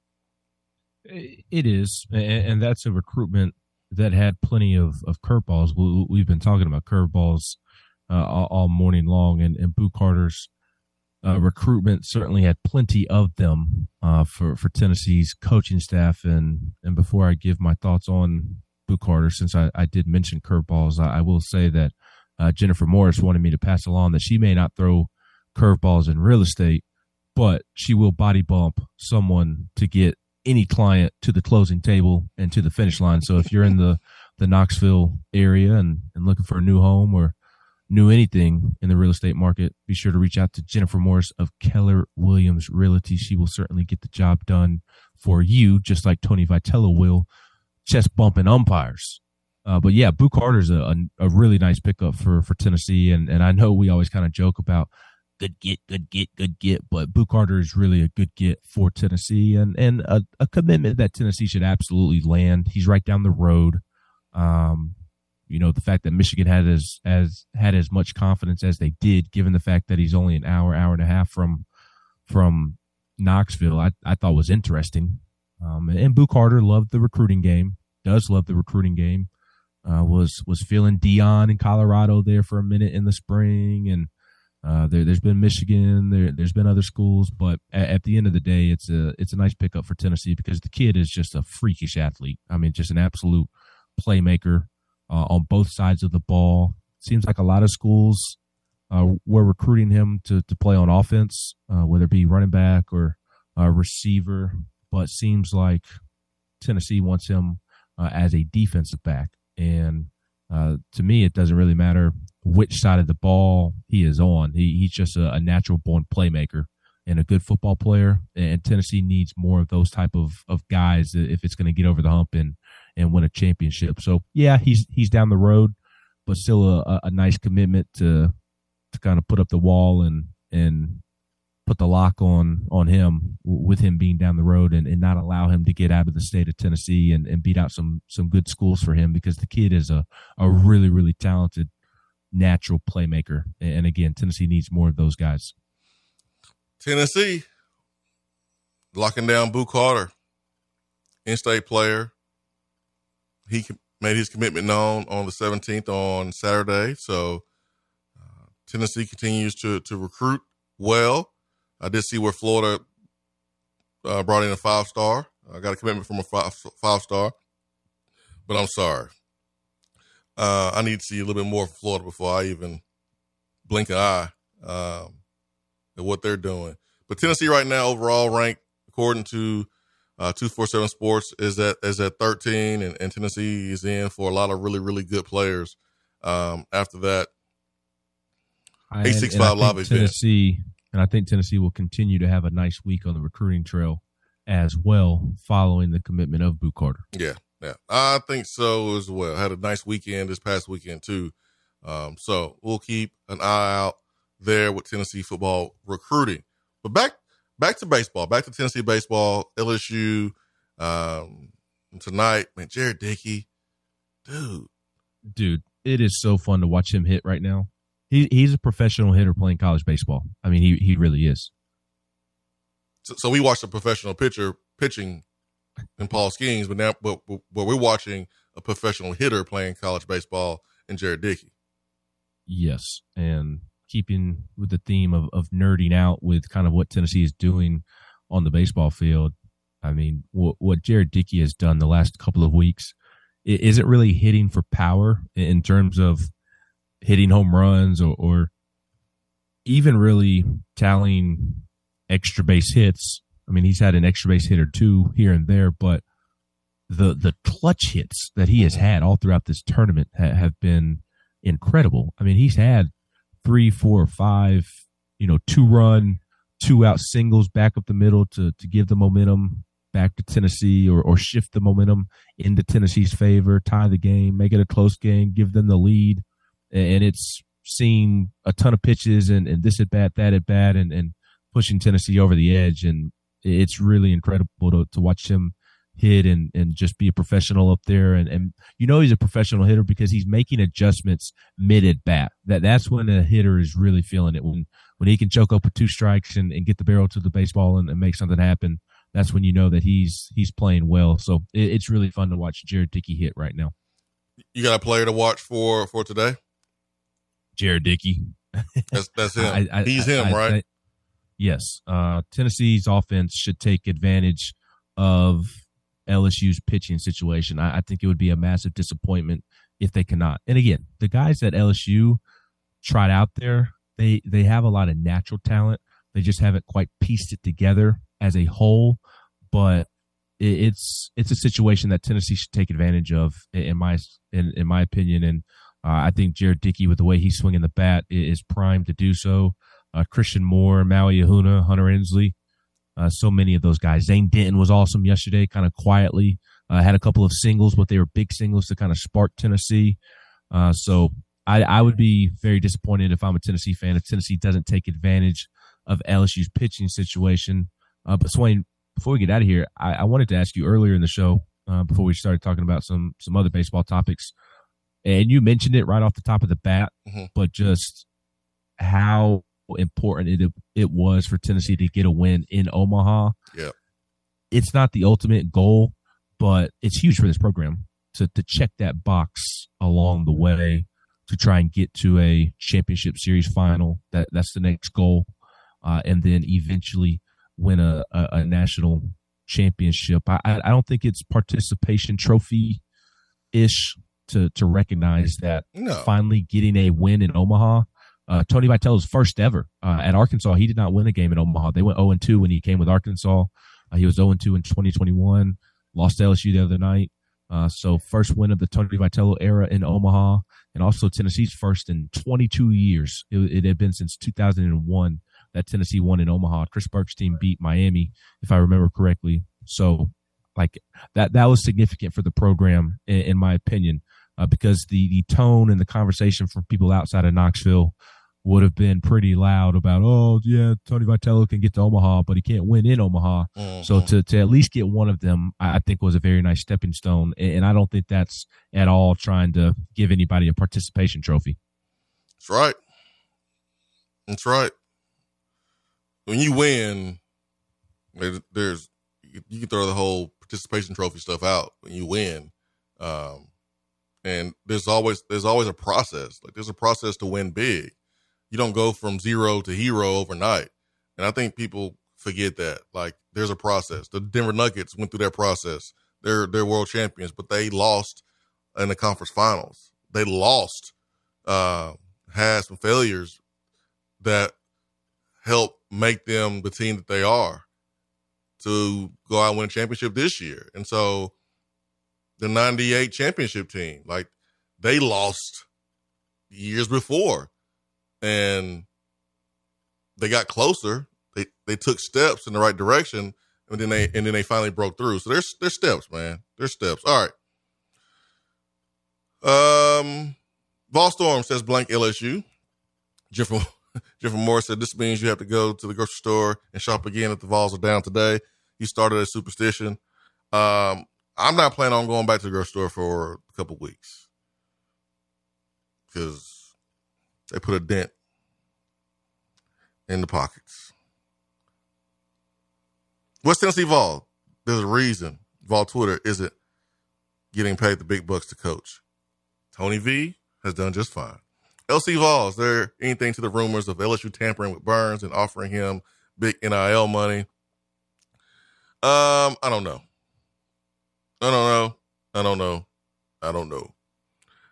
It is, and that's a recruitment that had plenty of of curveballs. We've been talking about curveballs uh, all morning long, and, and Boo Carter's uh, recruitment certainly had plenty of them uh, for for Tennessee's coaching staff. And and before I give my thoughts on Carter, since I, I did mention curveballs, I, I will say that uh, Jennifer Morris wanted me to pass along that she may not throw curveballs in real estate, but she will body bump someone to get any client to the closing table and to the finish line. So if you're in the the Knoxville area and, and looking for a new home or new anything in the real estate market, be sure to reach out to Jennifer Morris of Keller Williams Realty. She will certainly get the job done for you, just like Tony Vitello will, chest bumping umpires. Uh, but yeah, Boo Carter's a, a, a really nice pickup for, for Tennessee. And, and I know we always kind of joke about good get, good get, good get, but Boo Carter is really a good get for Tennessee and, and a, a commitment that Tennessee should absolutely land. He's right down the road. Um, you know, the fact that Michigan had as as had as much confidence as they did, given the fact that he's only an hour, hour and a half from from Knoxville, I, I thought was interesting. Um, and Boo Carter loved the recruiting game, does love the recruiting game. Uh, was was feeling Deion in Colorado there for a minute in the spring, and uh, there, has been Michigan, there, there's been other schools, but at, at, the end of the day, it's a it's a nice pickup for Tennessee because the kid is just a freakish athlete. I mean, just an absolute playmaker uh, on both sides of the ball. Seems like a lot of schools uh, were recruiting him to, to play on offense, uh, whether it be running back or receiver. But seems like Tennessee wants him uh, as a defensive back. And uh, to me, it doesn't really matter which side of the ball he is on. He, he's just a, a natural born playmaker and a good football player. And Tennessee needs more of those type of, of guys if it's going to get over the hump and and win a championship. So yeah, he's he's down the road, but still a, a nice commitment to to kind of put up the wall and and put the lock on on him with him being down the road and, and not allow him to get out of the state of Tennessee and, and beat out some some good schools for him because the kid is a, a really, really talented natural playmaker. And again, Tennessee needs more of those guys. Tennessee locking down Boo Carter, in-state player, he made his commitment known on the 17th on Saturday. So uh, Tennessee continues to to recruit well. I did see where Florida uh, brought in a five star. I got a commitment from a five, five star, but I'm sorry. Uh, I need to see a little bit more from Florida before I even blink an eye um, at what they're doing. But Tennessee right now overall ranked according to uh, 247 Sports is at is at 13, and, and, Tennessee is in for a lot of really, really good players. Um, after that, 865 live Tennessee, and I think Tennessee will continue to have a nice week on the recruiting trail as well, following the commitment of Boo Carter. Yeah, yeah, I think so as well. Had a nice weekend this past weekend too. Um, so we'll keep an eye out there with Tennessee football recruiting. But back back to baseball, back to Tennessee baseball, LSU. Um, tonight, man, Jared Dickey, dude, dude, it is so fun to watch him hit right now. He he's a professional hitter playing college baseball. I mean, he he really is. So, so we watched a professional pitcher pitching in Paul Skenes, but now but but we're watching a professional hitter playing college baseball in Jared Dickey. Yes, and keeping with the theme of, of nerding out with kind of what Tennessee is doing on the baseball field. I mean, what, what Jared Dickey has done the last couple of weeks isn't really hitting for power in terms of hitting home runs or, or even really tallying extra base hits. I mean, he's had an extra base hit or two here and there, but the the clutch hits that he has had all throughout this tournament ha- have been incredible. I mean, he's had three, four, five, you know, two run, two out singles back up the middle to to give the momentum back to Tennessee or or shift the momentum into Tennessee's favor, tie the game, make it a close game, give them the lead. And it's seen a ton of pitches and, and this at bat, that at bat, and, and pushing Tennessee over the edge. And it's really incredible to, to watch him hit and, and just be a professional up there. And, and you know he's a professional hitter because he's making adjustments mid at bat. That that's when a hitter is really feeling it. When when he can choke up with two strikes and, and get the barrel to the baseball and, and make something happen, that's when you know that he's he's playing well. So it, it's really fun to watch Jared Dickey hit right now. You got a player to watch for for today? Jared Dickey. That's that's him. I, I, he's him, right? yes. Uh, Tennessee's offense should take advantage of LSU's pitching situation. I, I think it would be a massive disappointment if they cannot. And again, the guys that LSU tried out there, they they have a lot of natural talent. They just haven't quite pieced it together as a whole. But it, it's it's a situation that Tennessee should take advantage of, in my in, in my opinion. And Uh, I think Jared Dickey, with the way he's swinging the bat, is primed to do so. Uh, Christian Moore, Maui Ahuna, Hunter Ensley, uh, so many of those guys. Zane Denton was awesome yesterday, kind of quietly. Uh, had a couple of singles, but they were big singles to kind of spark Tennessee. Uh, so I, I would be very disappointed if I'm a Tennessee fan if Tennessee doesn't take advantage of LSU's pitching situation. Uh, but Swain, before we get out of here, I, I, wanted to ask you earlier in the show before we started talking about some some other baseball topics, and you mentioned it right off the top of the bat, mm-hmm. but just how important it it was for Tennessee to get a win in Omaha. Yeah, it's not the ultimate goal, but it's huge for this program to to check that box along the way to try and get to a championship series final. That that's the next goal, uh, and then eventually win a, a, a national championship. I, I don't think it's participation trophy ish to to recognize that no. finally getting a win in Omaha. Uh, Tony Vitello's first ever uh, at Arkansas. He did not win a game in Omaha. They went 0 2 when he came with Arkansas. Uh, he was 0 2 in 2021. Lost to LSU the other night. Uh, so first win of the Tony Vitello era in Omaha, and also Tennessee's first in 22 years. It, it had been since 2001 that Tennessee won in Omaha. Chris Burke's team beat Miami, if I remember correctly. So, like that, that was significant for the program, in, in my opinion, uh, because the the tone and the conversation from people outside of Knoxville would have been pretty loud about, oh yeah, Tony Vitello can get to Omaha, but he can't win in Omaha. Mm-hmm. So to to at least get one of them, I, I think was a very nice stepping stone, and, and I don't think that's at all trying to give anybody a participation trophy. That's right. That's right when you win, there's you can throw the whole participation trophy stuff out when you win. Um, and there's always there's always a process. Like there's a process to win big. You don't go from zero to hero overnight. And I think people forget that. Like there's a process. The Denver Nuggets went through that process. They're they're world champions, but they lost in the conference finals. They lost, uh, had some failures that help make them the team that they are to go out and win a championship this year. And so the 98 championship team, like they lost years before and they got closer. They they took steps in the right direction and then they and then they finally broke through. So there's there's steps, man. There's steps. All right. Um Vol Storm says blank LSU. Jeffrey Jeffrey Moore said this means you have to go to the grocery store and shop again if the Vols are down today. He started a superstition. Um, I'm not planning on going back to the grocery store for a couple weeks because they put a dent in the pockets. West Tennessee Vol? There's a reason Vol Twitter isn't getting paid the big bucks to coach. Tony V has done just fine. LC Vols, there anything to the rumors of LSU tampering with Burns and offering him big NIL money? Um, I don't know. I don't know. I don't know. I don't know.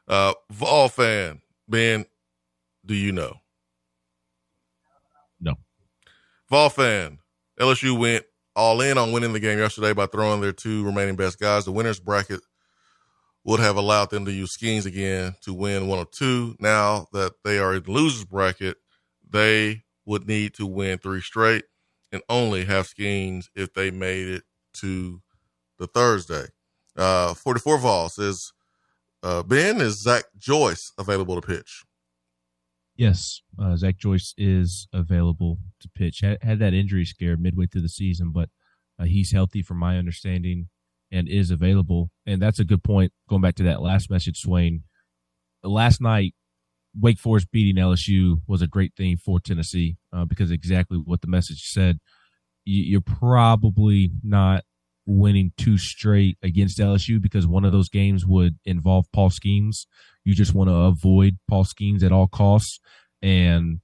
Uh, Vol fan, Ben, do you know? No. Vol fan, LSU went all in on winning the game yesterday by throwing their two remaining best guys. The winners bracket would have allowed them to use Skenes again to win one or two. Now that they are in the losers bracket, they would need to win three straight and only have Skenes if they made it to the Thursday. Uh, 44 Vol says, uh, Ben, is Zach Joyce available to pitch? Yes, uh, Zach Joyce is available to pitch. Had, had, that injury scare midway through the season, but uh, he's healthy from my understanding and is available. And that's a good point. Going back to that last message, Swain. Last night, Wake Forest beating LSU was a great thing for Tennessee uh, because exactly what the message said. You're probably not winning two straight against LSU because one of those games would involve Paul Skenes. You just want to avoid Paul Skenes at all costs, and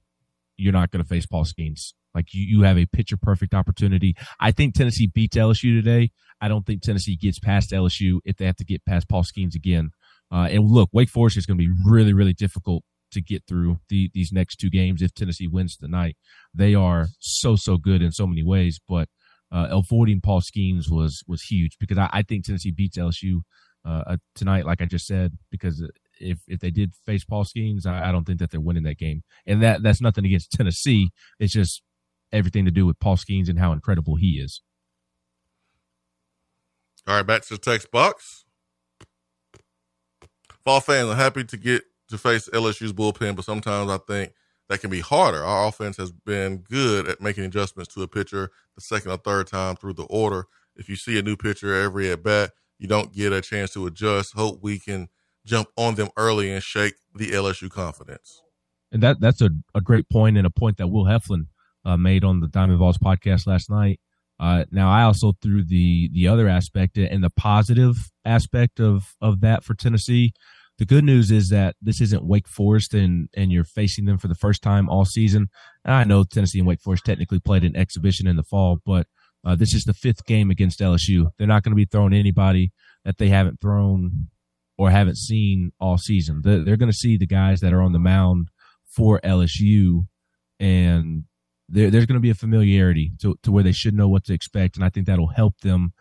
you're not going to face Paul Skenes. Like you, you have a picture perfect opportunity. I think Tennessee beats LSU today. I don't think Tennessee gets past LSU if they have to get past Paul Skenes again. Uh, and look, Wake Forest is going to be really, really difficult to get through the, these next two games if Tennessee wins tonight. They are so, so good in so many ways, but uh, avoiding Paul Skenes was was huge because I, I think Tennessee beats LSU uh, uh, tonight, like I just said, because if if they did face Paul Skenes, I, I don't think that they're winning that game. And that that's nothing against Tennessee. It's just everything to do with Paul Skenes and how incredible he is. All right, back to the text box. Fall fans are happy to get to face LSU's bullpen, but sometimes I think that can be harder. Our offense has been good at making adjustments to a pitcher the second or third time through the order. If you see a new pitcher every at bat, you don't get a chance to adjust. Hope we can jump on them early and shake the LSU confidence. And that that's a, a great point and a point that Will Heflin uh, made on the Diamond Vols podcast last night. Uh, now I also threw the the other aspect and the positive aspect of of that for Tennessee. The good news is that this isn't Wake Forest and and you're facing them for the first time all season. And I know Tennessee and Wake Forest technically played an exhibition in the fall, but uh, this is the fifth game against LSU. They're not going to be throwing anybody that they haven't thrown or haven't seen all season. They're, they're going to see the guys that are on the mound for LSU, and there, there's going to be a familiarity to, to where they should know what to expect. And I think that'll help them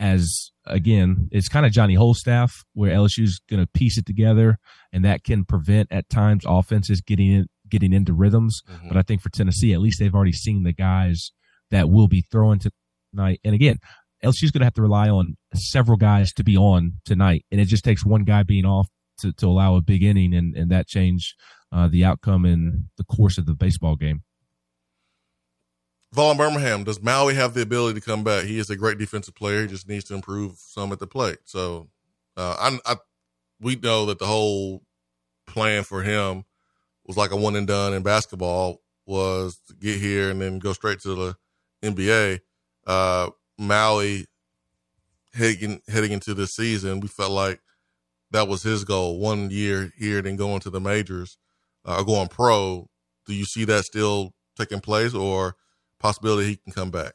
as, again, it's kind of Johnny Holstaff, where LSU's going to piece it together, and that can prevent at times offenses getting in, getting into rhythms. Mm-hmm. But I think for Tennessee, at least they've already seen the guys that will be throwing tonight. And again, LSU's going to have to rely on several guys to be on tonight, and it just takes one guy being off to, to allow a big inning, and, and that change uh, the outcome in the course of the baseball game. Vaughn Birmingham, does Maui have the ability to come back? He is a great defensive player. He just needs to improve some at the plate. So, uh, I, I, we know that the whole plan for him was like a one and done in basketball was to get here and then go straight to the NBA. Uh, Maui heading heading into this season, we felt like that was his goal. One year here, then going to the majors, uh, or going pro. Do you see that still taking place, or possibility he can come back?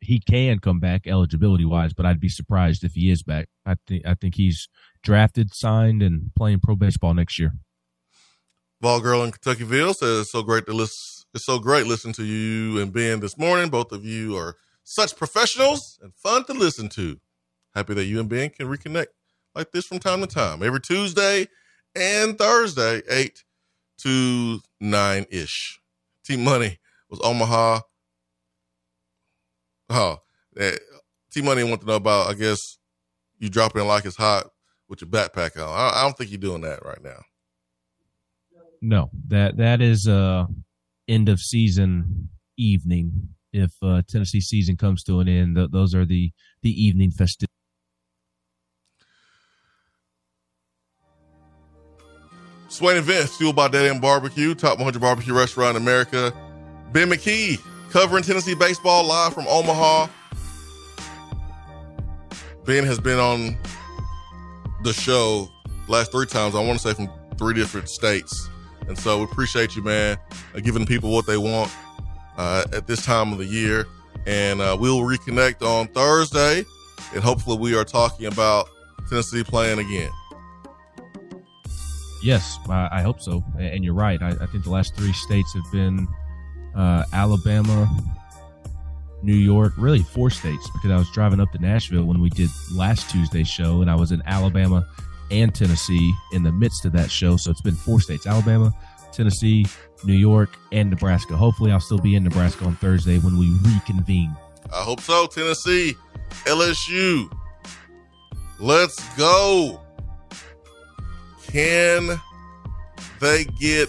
He can come back eligibility wise, but I'd be surprised if he is back. I think I think he's drafted, signed, and playing pro baseball next year. Ball girl in Kentuckyville says it's so great to listen it's so great listening to you and Ben this morning. Both of you are such professionals and fun to listen to. Happy that you and Ben can reconnect like this from time to time. Every Tuesday and Thursday, 8 to 9 ish. T Money was Omaha. Oh, eh, T Money want to know about, I guess, you dropping like it's hot with your backpack on. I, I don't think you're doing that right now. No, that that is uh end of season evening. If uh, Tennessee season comes to an end, th- those are the the evening festivities. Swain events fueled by Dead End Barbecue, top 100 barbecue restaurant in America. Ben McKee covering Tennessee baseball live from Omaha. Ben has been on the show last three times. I want to say from three different states. And so we appreciate you, man, uh, giving people what they want uh, at this time of the year. And uh, we'll reconnect on Thursday. And hopefully, we are talking about Tennessee playing again. Yes, I, I hope so. And you're right. I, I, think the last three states have been uh, Alabama, New York, really four states because I was driving up to Nashville when we did last Tuesday's show, and I was in Alabama, and Tennessee in the midst of that show. So it's been four states Alabama, Tennessee, New York, and Nebraska. Hopefully, I'll still be in Nebraska on Thursday when we reconvene. I hope so. Tennessee, LSU. Let's go. Can they get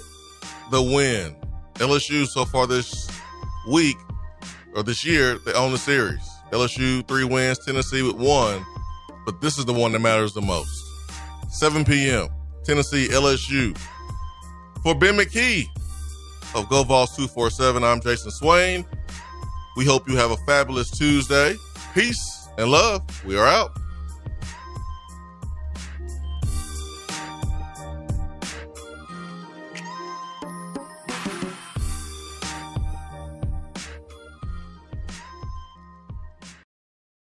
the win? LSU so far this week or this year, they own the series. LSU three wins, Tennessee with one, but this is the one that matters the most. 7 p.m. Tennessee LSU. For Ben McKee of Go GoVols 247, I'm Jason Swain. We hope you have a fabulous Tuesday. Peace and love. We are out.